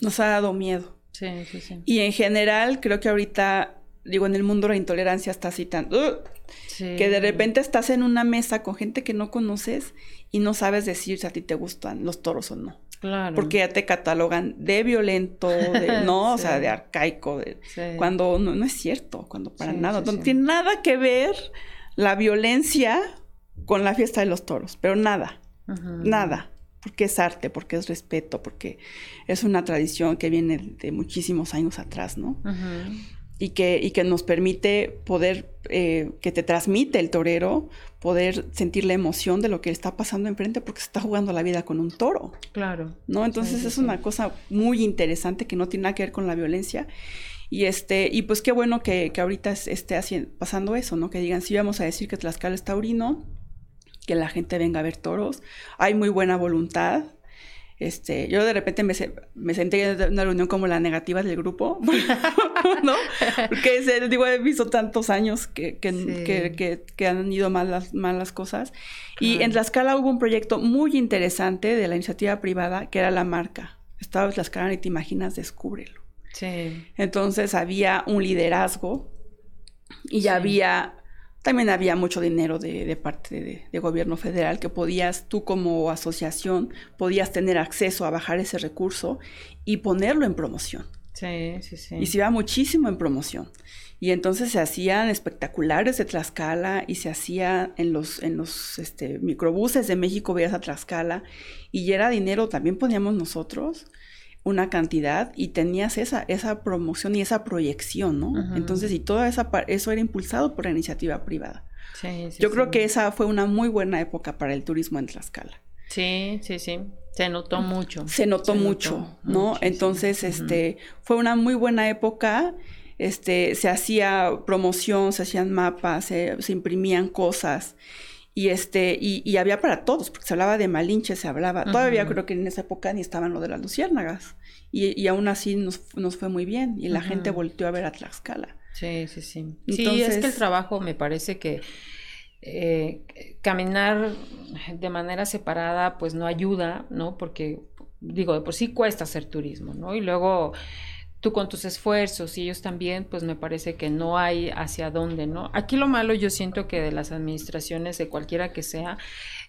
nos ha dado miedo. Sí, sí, sí. Y en general, creo que ahorita, digo, en el mundo la intolerancia está así tan... Que de repente estás en una mesa con gente que no conoces y no sabes decir si a ti te gustan los toros o no. Claro. Porque ya te catalogan de violento, de, *laughs* no, o sea, de arcaico, de, cuando no, no, es cierto, cuando para nada, no tiene nada que ver la violencia con la fiesta de los toros, pero nada, nada, porque es arte, porque es respeto, porque es una tradición que viene de muchísimos años atrás, ¿no? Y que, y que nos permite poder, eh, que te transmite el torero, poder sentir la emoción de lo que está pasando enfrente porque se está jugando la vida con un toro. Claro. ¿No? Entonces es una cosa muy interesante que no tiene nada que ver con la violencia. Y este, y pues qué bueno que, que ahorita esté haciendo, pasando eso, ¿no? Que digan, sí, vamos a decir que Tlaxcala es taurino, que la gente venga a ver toros. Hay muy buena voluntad. Este, yo de repente me, me sentí en una reunión como la negativa del grupo, *laughs* ¿no? Porque digo, he visto tantos años que, que, que, han ido mal las, mal las cosas. Y en Tlaxcala hubo un proyecto muy interesante de la iniciativa privada que era la marca. Estaba en Tlaxcala y te imaginas, descúbrelo. Sí. Entonces había un liderazgo y ya había también había mucho dinero de, parte de, gobierno federal que podías, tú como asociación, podías tener acceso a bajar ese recurso y ponerlo en promoción. Sí, sí, sí. Y se iba muchísimo en promoción. Y entonces se hacían espectaculares de Tlaxcala y se hacía en los, en los este, microbuses de México, veías a Tlaxcala y era dinero, también poníamos nosotros una cantidad y tenías esa, esa promoción y esa proyección, ¿no? Entonces, y todo esa, eso era impulsado por la iniciativa privada. Sí, sí, Yo creo que esa fue una muy buena época para el turismo en Tlaxcala. Sí, sí, sí. Se notó mucho. Se notó mucho, ¿no? Entonces, este, fue una muy buena época. Este, se hacía promoción, se hacían mapas, se, se imprimían cosas. Y este, y, y, había para todos, porque se hablaba de Malinche, se hablaba, todavía creo que en esa época ni estaban lo de las luciérnagas. Y, y aún así nos, nos, fue muy bien. Y la gente volteó a ver a Tlaxcala. Sí, sí, sí. sí, es que el trabajo me parece que eh, caminar de manera separada, pues no ayuda, ¿no? Porque, digo, de por sí cuesta hacer turismo, ¿no? Y luego tú con tus esfuerzos y ellos también, pues me parece que no hay hacia dónde, ¿no? Aquí lo malo yo siento que de las administraciones, de cualquiera que sea,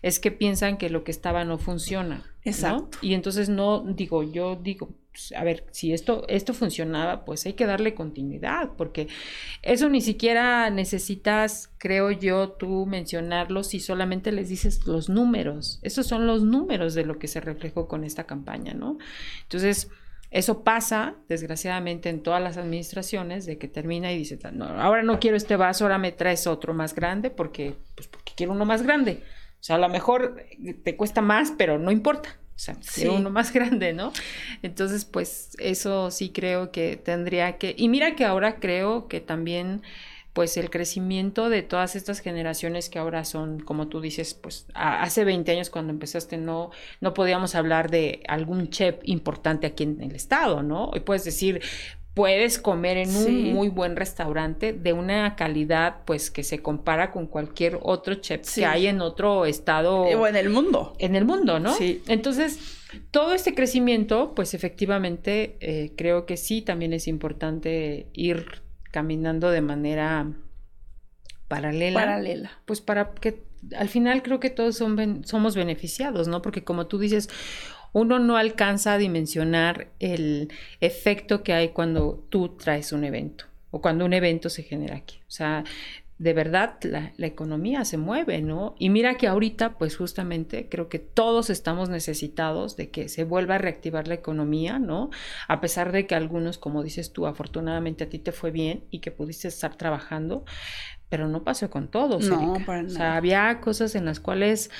es que piensan que lo que estaba no funciona. Exacto. Y entonces no, digo, yo digo, pues, a ver, si esto, esto funcionaba, pues hay que darle continuidad, porque eso ni siquiera necesitas, creo yo, tú mencionarlo si solamente les dices los números. Esos son los números de lo que se reflejó con esta campaña, ¿no? Entonces, eso pasa, desgraciadamente, en todas las administraciones, de que termina y dice, no, ahora no quiero este vaso, ahora me traes otro más grande porque, pues porque quiero uno más grande. O sea, a lo mejor te cuesta más, pero no importa. O sea, quiero uno más *laughs* grande, ¿no? Entonces, pues eso sí creo que tendría que... Y mira que ahora creo que también pues el crecimiento de todas estas generaciones que ahora son, como tú dices, pues hace 20 años cuando empezaste no, no podíamos hablar de algún chef importante aquí en el estado, ¿no? Hoy puedes decir puedes comer en un muy buen restaurante de una calidad pues que se compara con cualquier otro chef que hay en otro estado eh, o en el mundo. en el mundo no sí. Entonces todo este crecimiento pues efectivamente eh, creo que sí también es importante ir caminando de manera paralela. Paralela. Pues para que al final creo que todos son, somos beneficiados no porque como tú dices uno no alcanza a dimensionar el efecto que hay cuando tú traes un evento o cuando un evento se genera aquí. O sea, de verdad la, economía se mueve, ¿no? Y mira que ahorita, pues justamente creo que todos estamos necesitados de que se vuelva a reactivar la economía, ¿no? A pesar de que algunos, como dices tú, afortunadamente a ti te fue bien y que pudiste estar trabajando, pero no pasó con todos. No, para nada. O sea, había cosas en las cuales,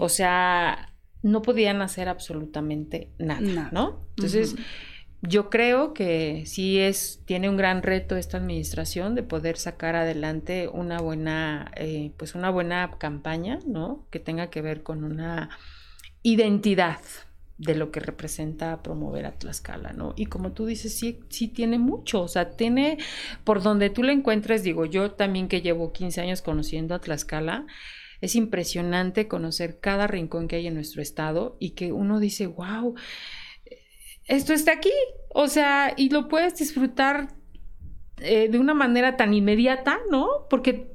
o sea, no podían hacer absolutamente nada, ¿no? Entonces, yo creo que sí es, tiene un gran reto esta administración de poder sacar adelante una buena, eh, pues una buena campaña, ¿no? Que tenga que ver con una identidad de lo que representa promover a Tlaxcala, ¿no? Y como tú dices, sí, sí tiene mucho, o sea, tiene, por donde tú le encuentres, digo, yo también que llevo 15 años conociendo a Tlaxcala, es impresionante conocer cada rincón que hay en nuestro estado y que uno dice, wow, esto está aquí. O sea, y lo puedes disfrutar eh, de una manera tan inmediata, ¿no? Porque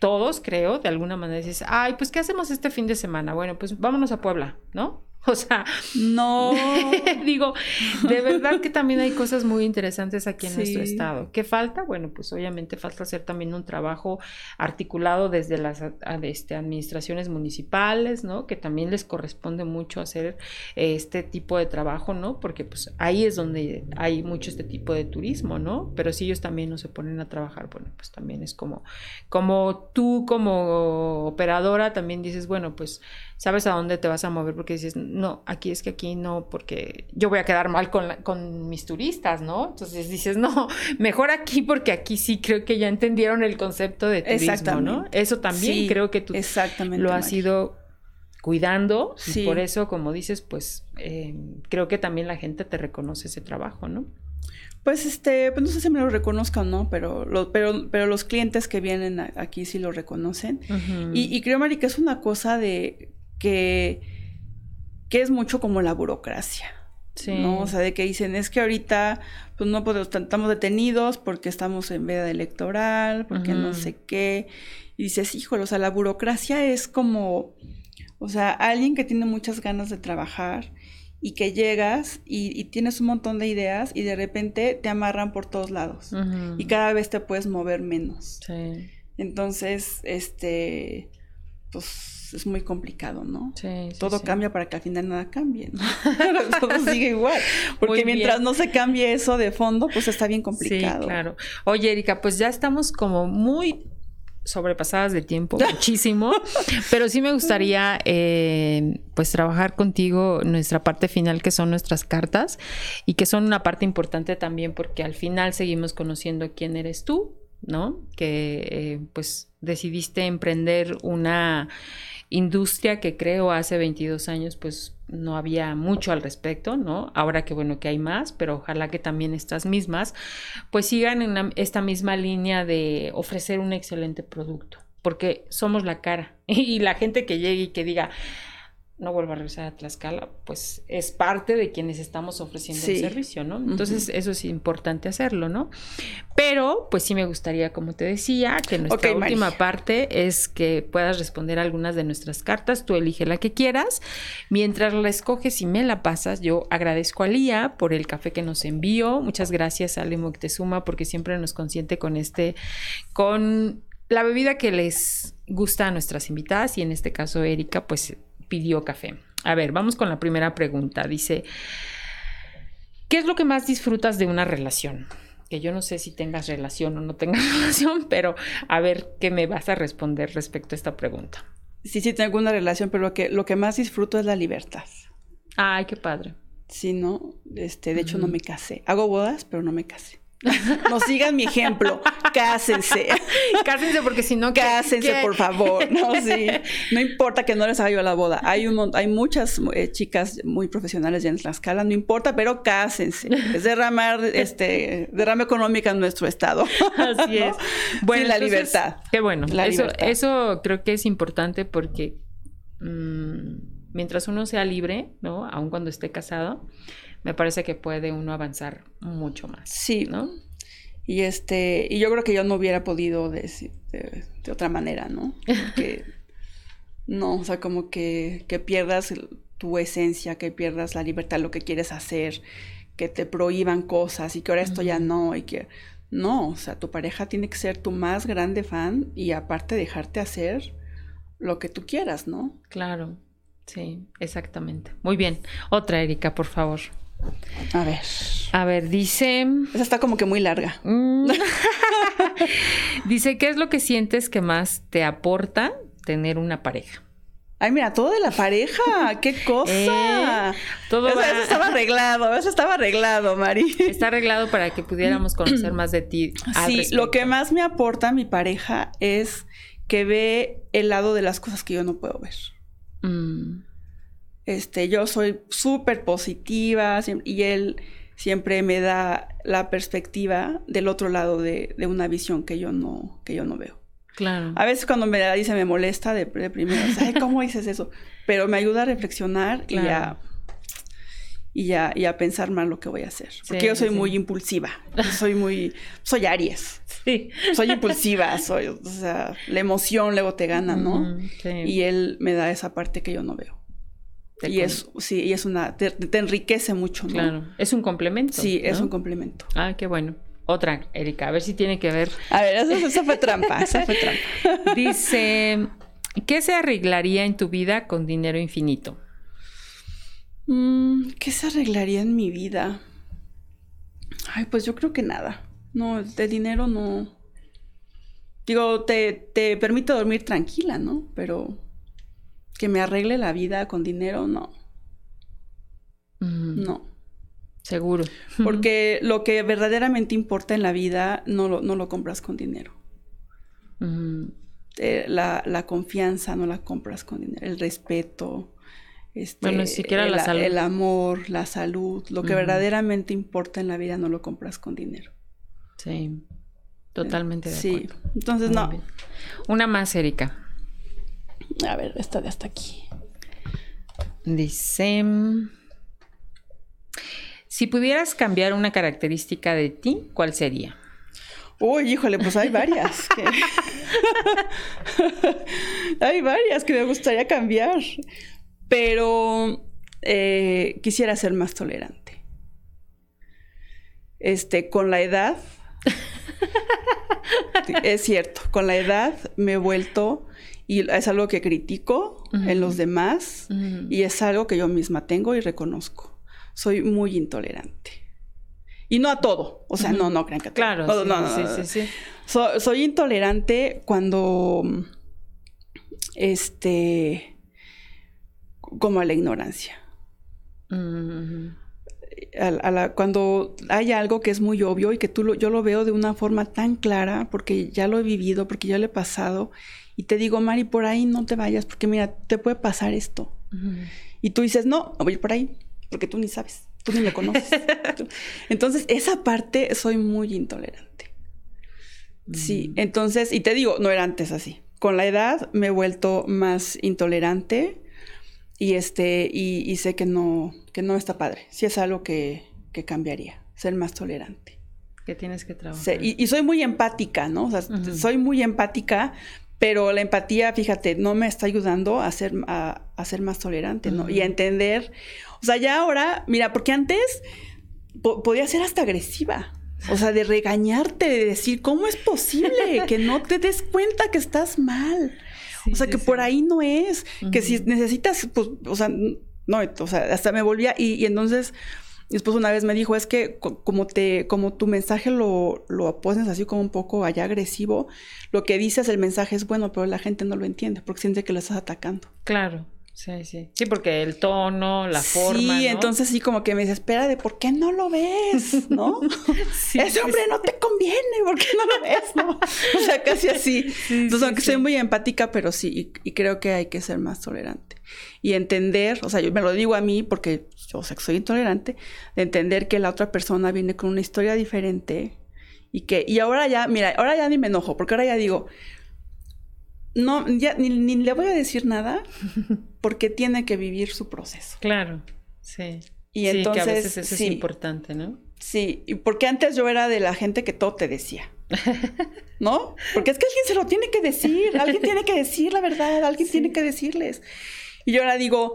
todos, creo, de alguna manera dices, ay, pues, ¿qué hacemos este fin de semana? Bueno, pues vámonos a Puebla, ¿no? *laughs* O sea, no. *laughs* digo, de verdad que también hay cosas muy interesantes aquí en nuestro estado. ¿Qué falta? Bueno, pues obviamente falta hacer también un trabajo articulado desde las este, administraciones municipales, ¿no? Que también les corresponde mucho hacer este tipo de trabajo, ¿no? Porque pues ahí es donde hay mucho este tipo de turismo, ¿no? Pero si ellos también no se ponen a trabajar, bueno, pues también es como, como tú como operadora también dices, bueno, pues sabes a dónde te vas a mover porque dices, no, aquí es que aquí no, porque yo voy a quedar mal con, con mis turistas, ¿no? Entonces dices, no, mejor aquí porque aquí sí creo que ya entendieron el concepto de turismo, ¿no? Eso también creo que tú lo has ido cuidando y por eso, como dices, pues eh, creo que también la gente te reconoce ese trabajo, ¿no? Pues este, pues no sé si me lo reconozcan, ¿no? Pero, pero, pero los clientes que vienen aquí sí lo reconocen. y, y, creo, Mari, que es una cosa de que, que es mucho como la burocracia. Sí. ¿no? O sea, de que dicen, es que ahorita pues no podemos, estamos detenidos porque estamos en veda electoral, porque no sé qué. Y dices, híjole, o sea, la burocracia es como, o sea, alguien que tiene muchas ganas de trabajar y que llegas y, tienes un montón de ideas y de repente te amarran por todos lados y cada vez te puedes mover menos. Sí. Entonces, este, pues es muy complicado, ¿no? Sí, Todo cambia para que al final nada cambie, ¿no? *laughs* Todo sigue igual. *laughs* Porque mientras no se cambie eso de fondo, pues está bien complicado. Sí, claro. Oye, Erika, pues ya estamos como muy sobrepasadas de tiempo, *laughs* muchísimo, pero sí me gustaría eh, pues trabajar contigo nuestra parte final que son nuestras cartas y que son una parte importante también porque al final seguimos conociendo quién eres tú, ¿no? Que eh, pues decidiste emprender una industria que creo hace 22 años pues no había mucho al respecto, ¿no? Ahora que bueno que hay más, pero ojalá que también estas mismas pues sigan en esta misma línea de ofrecer un excelente producto, porque somos la cara *laughs* y la gente que llegue y que diga, no vuelvo a regresar a Tlaxcala, pues es parte de quienes estamos ofreciendo el servicio, ¿no? Entonces, eso es importante hacerlo, ¿no? Pero, pues sí me gustaría, como te decía, que nuestra última parte es que puedas responder algunas de nuestras cartas, tú elige la que quieras. Mientras la escoges y me la pasas, yo agradezco a Lía por el café que nos envió. Muchas gracias a Le Moctezuma porque siempre nos consiente con este, con la bebida que les gusta a nuestras invitadas y en este caso Erika, pues pidió café. A ver, vamos con la primera pregunta. Dice, ¿qué es lo que más disfrutas de una relación? Que yo no sé si tengas relación o no tengas *laughs* relación, pero a ver qué me vas a responder respecto a esta pregunta. Sí, sí tengo una relación, pero lo que, lo que más disfruto es la libertad. Ay, qué padre. Sí, no, este, de hecho no me casé. Hago bodas, pero no me casé. *laughs* No sigan mi ejemplo. Cásense. *laughs* Cásense porque si no... Cásense, por favor. No, sí. *laughs* No importa que no les haga yo la boda. Hay, un, hay muchas eh, chicas muy profesionales ya en Tlaxcala. No importa, pero cásense. Es derramar, este, derrama económica en nuestro estado. Así es. Bueno, la libertad. Qué bueno. eso, eso creo que es importante porque mm, mientras uno sea libre, ¿no? Aun cuando esté casado me parece que puede uno avanzar mucho más. Sí, ¿no? Y este, y yo creo que yo no hubiera podido decir de, otra manera, ¿no? Porque *laughs* no, o sea, como que, que pierdas tu esencia, que pierdas la libertad, lo que quieres hacer, que te prohíban cosas y que ahora esto ya no, y que no, o sea, tu pareja tiene que ser tu más grande fan y aparte dejarte hacer lo que tú quieras, ¿no? Claro, sí, exactamente. Muy bien. Otra, Erika, por favor. A ver. A ver, dice. Esa está como que muy larga. Mm. *laughs* *laughs* dice, ¿qué es lo que sientes que más te aporta tener una pareja? Ay, mira, todo de la pareja, *laughs* qué cosa. Eh, todo eso, estaba arreglado, eso estaba arreglado, Mari. Está arreglado para que pudiéramos conocer más de ti. sí, lo que más me aporta mi pareja es que ve el lado de las cosas que yo no puedo ver. Mm. Este, yo soy súper positiva y él siempre me da la perspectiva del otro lado de, una visión que yo no, que yo no veo. Claro. A veces cuando me la dice me molesta de, de primero, Ay, ¿cómo dices eso? Pero me ayuda a reflexionar y a y ya, y a pensar más lo que voy a hacer. Porque yo soy muy impulsiva. soy muy. Soy Aries. Sí. Soy impulsiva. Soy. O sea, la emoción luego te gana, ¿no? Y él me da esa parte que yo no veo y es, sí, y es una, te, enriquece mucho, ¿no? Claro, es un complemento. Sí, es un complemento. Ah, qué bueno. Otra, Erika, a ver si tiene que ver. A ver, esa, fue trampa, *laughs* esa fue trampa. Dice, ¿qué se arreglaría en tu vida con dinero infinito? Mm, ¿Qué se arreglaría en mi vida? Ay, pues yo creo que nada. No, de dinero no. Digo, te, te permite dormir tranquila, ¿no? Pero que me arregle la vida con dinero, no. No. Seguro. *laughs* Porque lo que verdaderamente importa en la vida no lo, no lo compras con dinero. Eh, la, confianza no la compras con dinero. El respeto. Este, bueno, ni siquiera el, la salud. El amor, la salud. Lo que verdaderamente importa en la vida no lo compras con dinero. Sí. Totalmente de acuerdo. Sí. Entonces, no. Una más, Erika. A ver, esta de hasta aquí. Dice, si pudieras cambiar una característica de ti, ¿cuál sería? Uy, híjole, pues hay varias. *laughs* hay varias que me gustaría cambiar. Pero eh, quisiera ser más tolerante. Este, con la edad. *laughs* es cierto, con la edad me he vuelto y es algo que critico en los demás y es algo que yo misma tengo y reconozco. Soy muy intolerante. Y no a todo. O sea, no, no crean que a todo. Claro, no, no, sí, sí, sí. soy intolerante cuando. Este. Como a la ignorancia. cuando hay algo que es muy obvio y que tú yo lo veo de una forma tan clara porque ya lo he vivido, porque ya lo he pasado y te digo, Mari, por ahí no te vayas, porque mira, te puede pasar esto. Y tú dices, no, voy por ahí, porque tú ni sabes, tú ni me conoces. *laughs* entonces, esa parte soy muy intolerante. Sí, mm. entonces, y te digo, no era antes así. Con la edad me he vuelto más intolerante y este, y, sé que no, que no está padre. Sí es algo que, que cambiaría, ser más tolerante. Que tienes que trabajar. y, soy muy empática, ¿no? O sea, soy muy empática, pero la empatía, fíjate, no me está ayudando a ser, a, ser más tolerante, ¿no? Y a entender, o sea, ya ahora, mira, porque antes podía ser hasta agresiva. O sea, de regañarte, de decir, ¿cómo es posible que no te des cuenta que estás mal? o sea, que por ahí no es, que si necesitas, pues, o sea, no, o sea, hasta me volvía, y, y entonces mi esposo una vez me dijo, es que como te, como tu mensaje lo, lo pones así como un poco allá agresivo, lo que dices el mensaje es bueno, pero la gente no lo entiende porque siente que lo estás atacando. Claro. Sí, sí. Sí, porque el tono, la forma. Sí, entonces sí, como que me desespera de por qué no lo ves, ¿no? *laughs* Ese hombre no te conviene, ¿por qué no lo ves, no? O sea, casi así. entonces, aunque soy muy empática, pero sí, y, creo que hay que ser más tolerante. Y entender, o sea, yo me lo digo a mí porque yo sé que soy intolerante, de entender que la otra persona viene con una historia diferente y que, y ahora ya, mira, ahora ya ni me enojo, porque ahora ya digo, no, ya ni, le voy a decir nada *laughs* porque tiene que vivir su proceso. Claro, sí. Y entonces, que a veces eso es importante, ¿no? Sí, y porque antes yo era de la gente que todo te decía. *laughs* ¿No? Porque es que alguien se lo tiene que decir, alguien tiene que decir la verdad, alguien tiene que decirles. Y yo ahora digo,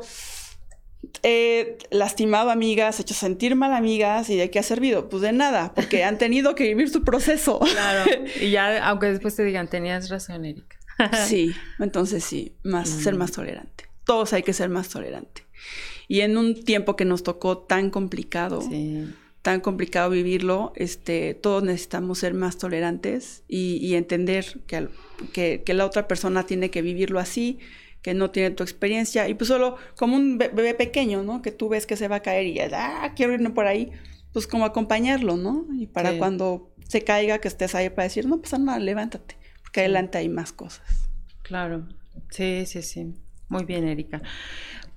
he lastimado amigas, hecho sentir mal amigas y de qué ha servido? Pues de nada, porque han tenido que vivir su proceso. Claro. *laughs* Y ya, aunque después te digan, tenías razón, Erika. *laughs* sí, entonces sí, más, ser más mm. tolerante. Todos hay que ser más tolerante. Y en un tiempo que nos tocó tan complicado, tan complicado vivirlo, este, todos necesitamos ser más tolerantes y, entender que, que, que, la otra persona tiene que vivirlo así, que no tiene tu experiencia, y pues solo como un bebé pequeño, ¿no? Que tú ves que se va a caer y ya, ah, quiero irme por ahí, pues como acompañarlo, ¿no? Y para cuando se caiga, que estés ahí para decir, no pasa nada, levántate que adelante hay más cosas. Claro, sí, sí, sí. Muy bien, Erika.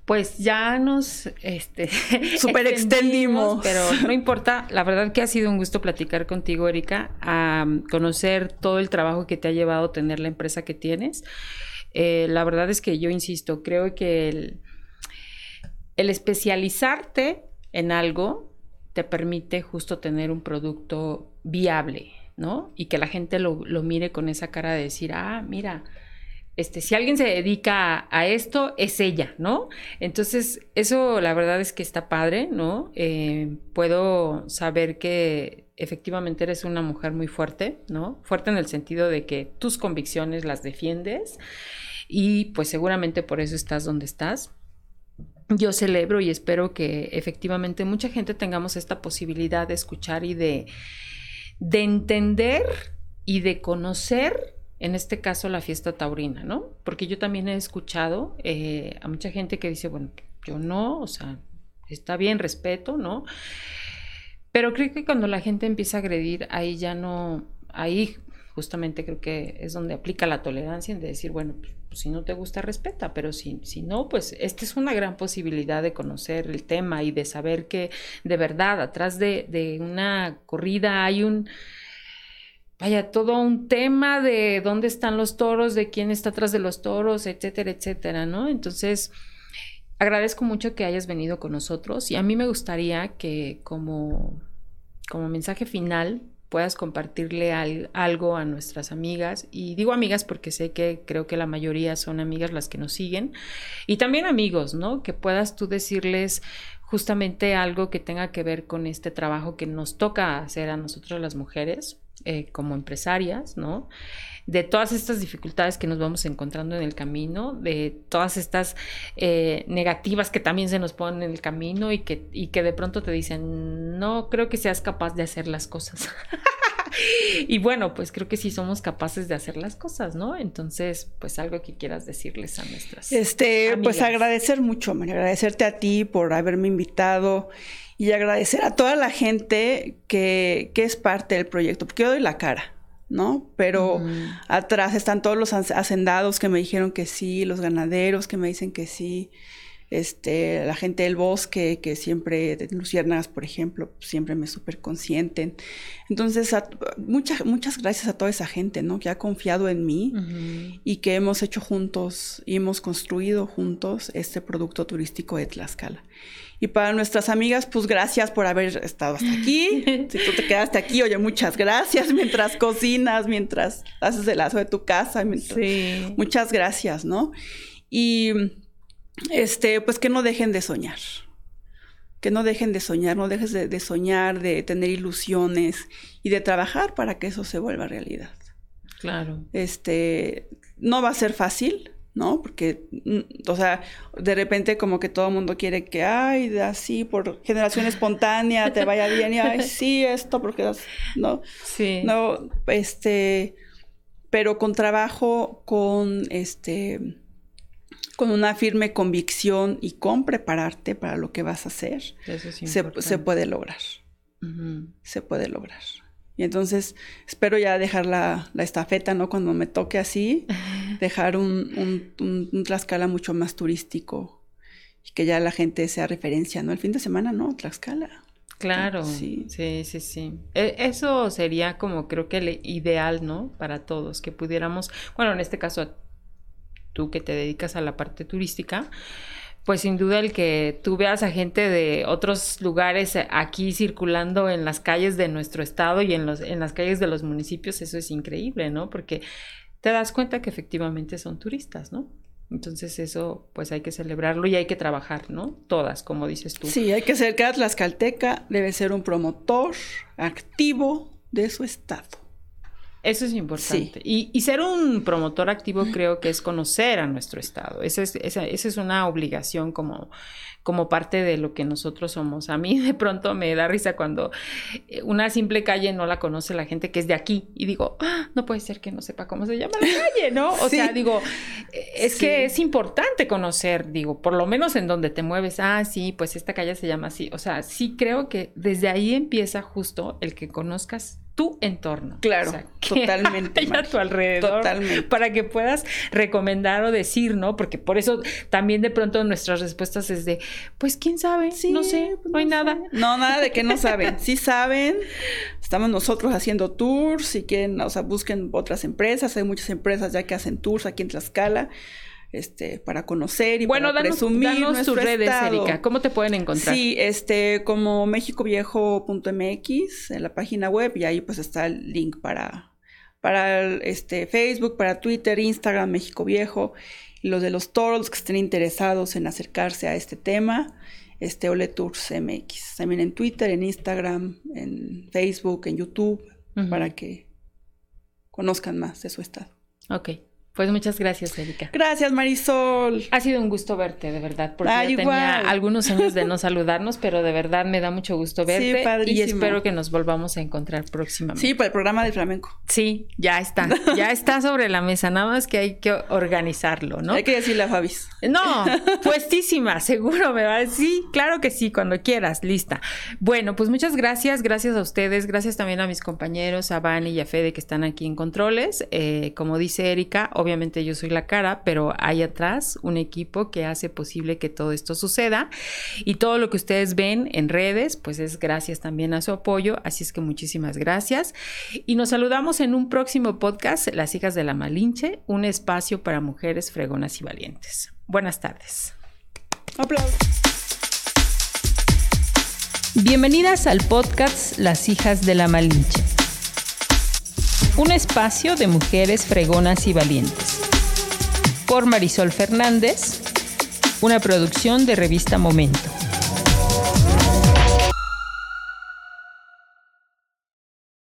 Pues ya nos este, *laughs* super extendimos, pero no importa. La verdad que ha sido un gusto platicar contigo, Erika, a conocer todo el trabajo que te ha llevado a tener la empresa que tienes. Eh, la verdad es que yo insisto, creo que el, especializarte en algo te permite justo tener un producto viable, ¿no? Y que la gente lo, mire con esa cara de decir, ah, mira, este, si alguien se dedica a, esto, es ella, ¿no? Entonces, eso la verdad es que está padre, ¿no? Eh, puedo saber que efectivamente eres una mujer muy fuerte, ¿no? Fuerte en el sentido de que tus convicciones las defiendes y pues seguramente por eso estás donde estás. Yo celebro y espero que efectivamente mucha gente tengamos esta posibilidad de escuchar y de de entender y de conocer, en este caso, la fiesta taurina, ¿no? Porque yo también he escuchado eh, a mucha gente que dice, bueno, yo no, o sea, está bien, respeto, ¿no? Pero creo que cuando la gente empieza a agredir, ahí ya no, ahí justamente creo que es donde aplica la tolerancia, en de decir, bueno, pues, pues, si no te gusta, respeta, pero si, si no, pues esta es una gran posibilidad de conocer el tema y de saber que de verdad atrás de, de una corrida hay un, vaya, todo un tema de dónde están los toros, de quién está atrás de los toros, etcétera, etcétera, ¿no? Entonces, agradezco mucho que hayas venido con nosotros y a mí me gustaría que como, como mensaje final puedas compartirle algo a nuestras amigas. Y digo amigas porque sé que creo que la mayoría son amigas las que nos siguen. Y también amigos, ¿no? Que puedas tú decirles justamente algo que tenga que ver con este trabajo que nos toca hacer a nosotros las mujeres eh, como empresarias, ¿no? de todas estas dificultades que nos vamos encontrando en el camino, de todas estas eh, negativas que también se nos ponen en el camino y que, y que de pronto te dicen, no creo que seas capaz de hacer las cosas. *laughs* y bueno, pues creo que sí somos capaces de hacer las cosas, ¿no? Entonces, pues algo que quieras decirles a nuestras. Este, pues agradecer mucho, María, agradecerte a ti por haberme invitado y agradecer a toda la gente que, que es parte del proyecto, porque yo doy la cara. ¿no? Pero atrás están todos los hacendados que me dijeron que sí, los ganaderos que me dicen que sí, este, la gente del bosque que siempre, de Luciérnagas, por ejemplo, siempre me súper consienten. Entonces, muchas, muchas gracias a toda esa gente, ¿no? Que ha confiado en mí y que hemos hecho juntos y hemos construido juntos este producto turístico de Tlaxcala. Y para nuestras amigas, pues gracias por haber estado hasta aquí. *laughs* si tú te quedaste aquí, oye, muchas gracias mientras cocinas, mientras haces el lazo de tu casa. Sí. Muchas gracias, ¿no? Y este, pues que no dejen de soñar. Que no dejen de soñar, no dejes de, de soñar, de tener ilusiones y de trabajar para que eso se vuelva realidad. Claro. Este, no va a ser fácil, ¿no? Porque, mm, o sea, de repente como que todo el mundo quiere que, ay, así, por generación *laughs* espontánea, te vaya bien, y ay, sí, esto, porque, ¿no? Sí. No, este, pero con trabajo, con, este, con una firme convicción y con prepararte para lo que vas a hacer, se, puede lograr. Se puede lograr. Y entonces espero ya dejar la, estafeta, ¿no? Cuando me toque así, *laughs* dejar un, un, Tlaxcala mucho más turístico y que ya la gente sea referencia, ¿no? El fin de semana, ¿no? Tlaxcala. Claro, sí, sí, sí, sí. E, eso sería como creo que el ideal, ¿no? Para todos, que pudiéramos, bueno, en este caso tú que te dedicas a la parte turística, pues sin duda el que tú veas a gente de otros lugares aquí circulando en las calles de nuestro estado y en, los, en las calles de los municipios, eso es increíble, ¿no? Porque te das cuenta que efectivamente son turistas, ¿no? Entonces eso pues hay que celebrarlo y hay que trabajar, ¿no? Todas, como dices tú. Sí, hay que ser que Tlaxcalteca debe ser un promotor activo de su estado. Eso es importante. Y, ser un promotor activo creo que es conocer a nuestro Estado. Esa es, esa, es una obligación como, como parte de lo que nosotros somos. A mí de pronto me da risa cuando eh, una simple calle no la conoce la gente que es de aquí y digo, ah, no puede ser que no sepa cómo se llama la calle, ¿no? O sea, digo, es que es importante conocer, digo, por lo menos en donde te mueves, ah, sí, pues esta calle se llama así. O sea, sí creo que desde ahí empieza justo el que conozcas tu entorno. Claro, totalmente. a tu alrededor. Totalmente. Para que puedas recomendar o decir, ¿no? Porque por eso también de pronto nuestras respuestas es de, pues quién sabe, sí, no sé, pues, no hay nada. No, nada de que no saben. Sí saben. Estamos nosotros haciendo tours, si quieren, o sea, busquen otras empresas. Hay muchas empresas ya que hacen tours aquí en Tlaxcala este, para conocer y bueno, para presumir danos tus redes, Erika. ¿Cómo te pueden encontrar? Sí, este, como mexicoviejo.mx en la página web y ahí pues está el link para, para este, Facebook, para Twitter, Instagram, México Viejo. Y los de los toros que estén interesados en acercarse a este tema, este Ole Tours MX. También en Twitter, en Instagram, en Facebook, en YouTube, para que conozcan más de su estado. Ok. Pues muchas gracias, Erika. Gracias, Marisol. Ha sido un gusto verte, de verdad, porque ya tenía algunos años de no *laughs* saludarnos, pero de verdad me da mucho gusto verte sí, y espero que nos volvamos a encontrar próximamente. Sí, para el programa de flamenco. Sí, ya está, ya está sobre la mesa, nada más que hay que organizarlo, ¿no? Hay que decirle a Fabis. No, *laughs* puestísima, seguro me va a decir, claro que sí, cuando quieras, lista. Bueno, pues muchas gracias, gracias a ustedes, gracias también a mis compañeros, a Vani y a Fede que están aquí en controles. Eh, como dice Erika, obviamente yo soy la cara, pero hay atrás un equipo que hace posible que todo esto suceda. Y todo lo que ustedes ven en redes, pues es gracias también a su apoyo. Así es que muchísimas gracias. Y nos saludamos en un próximo podcast, Las hijas de la Malinche, un espacio para mujeres fregonas y valientes. Buenas tardes. Aplausos. Bienvenidas al podcast Las hijas de la Malinche un espacio de mujeres fregonas y valientes. Por Marisol Fernández, una producción de revista Momento.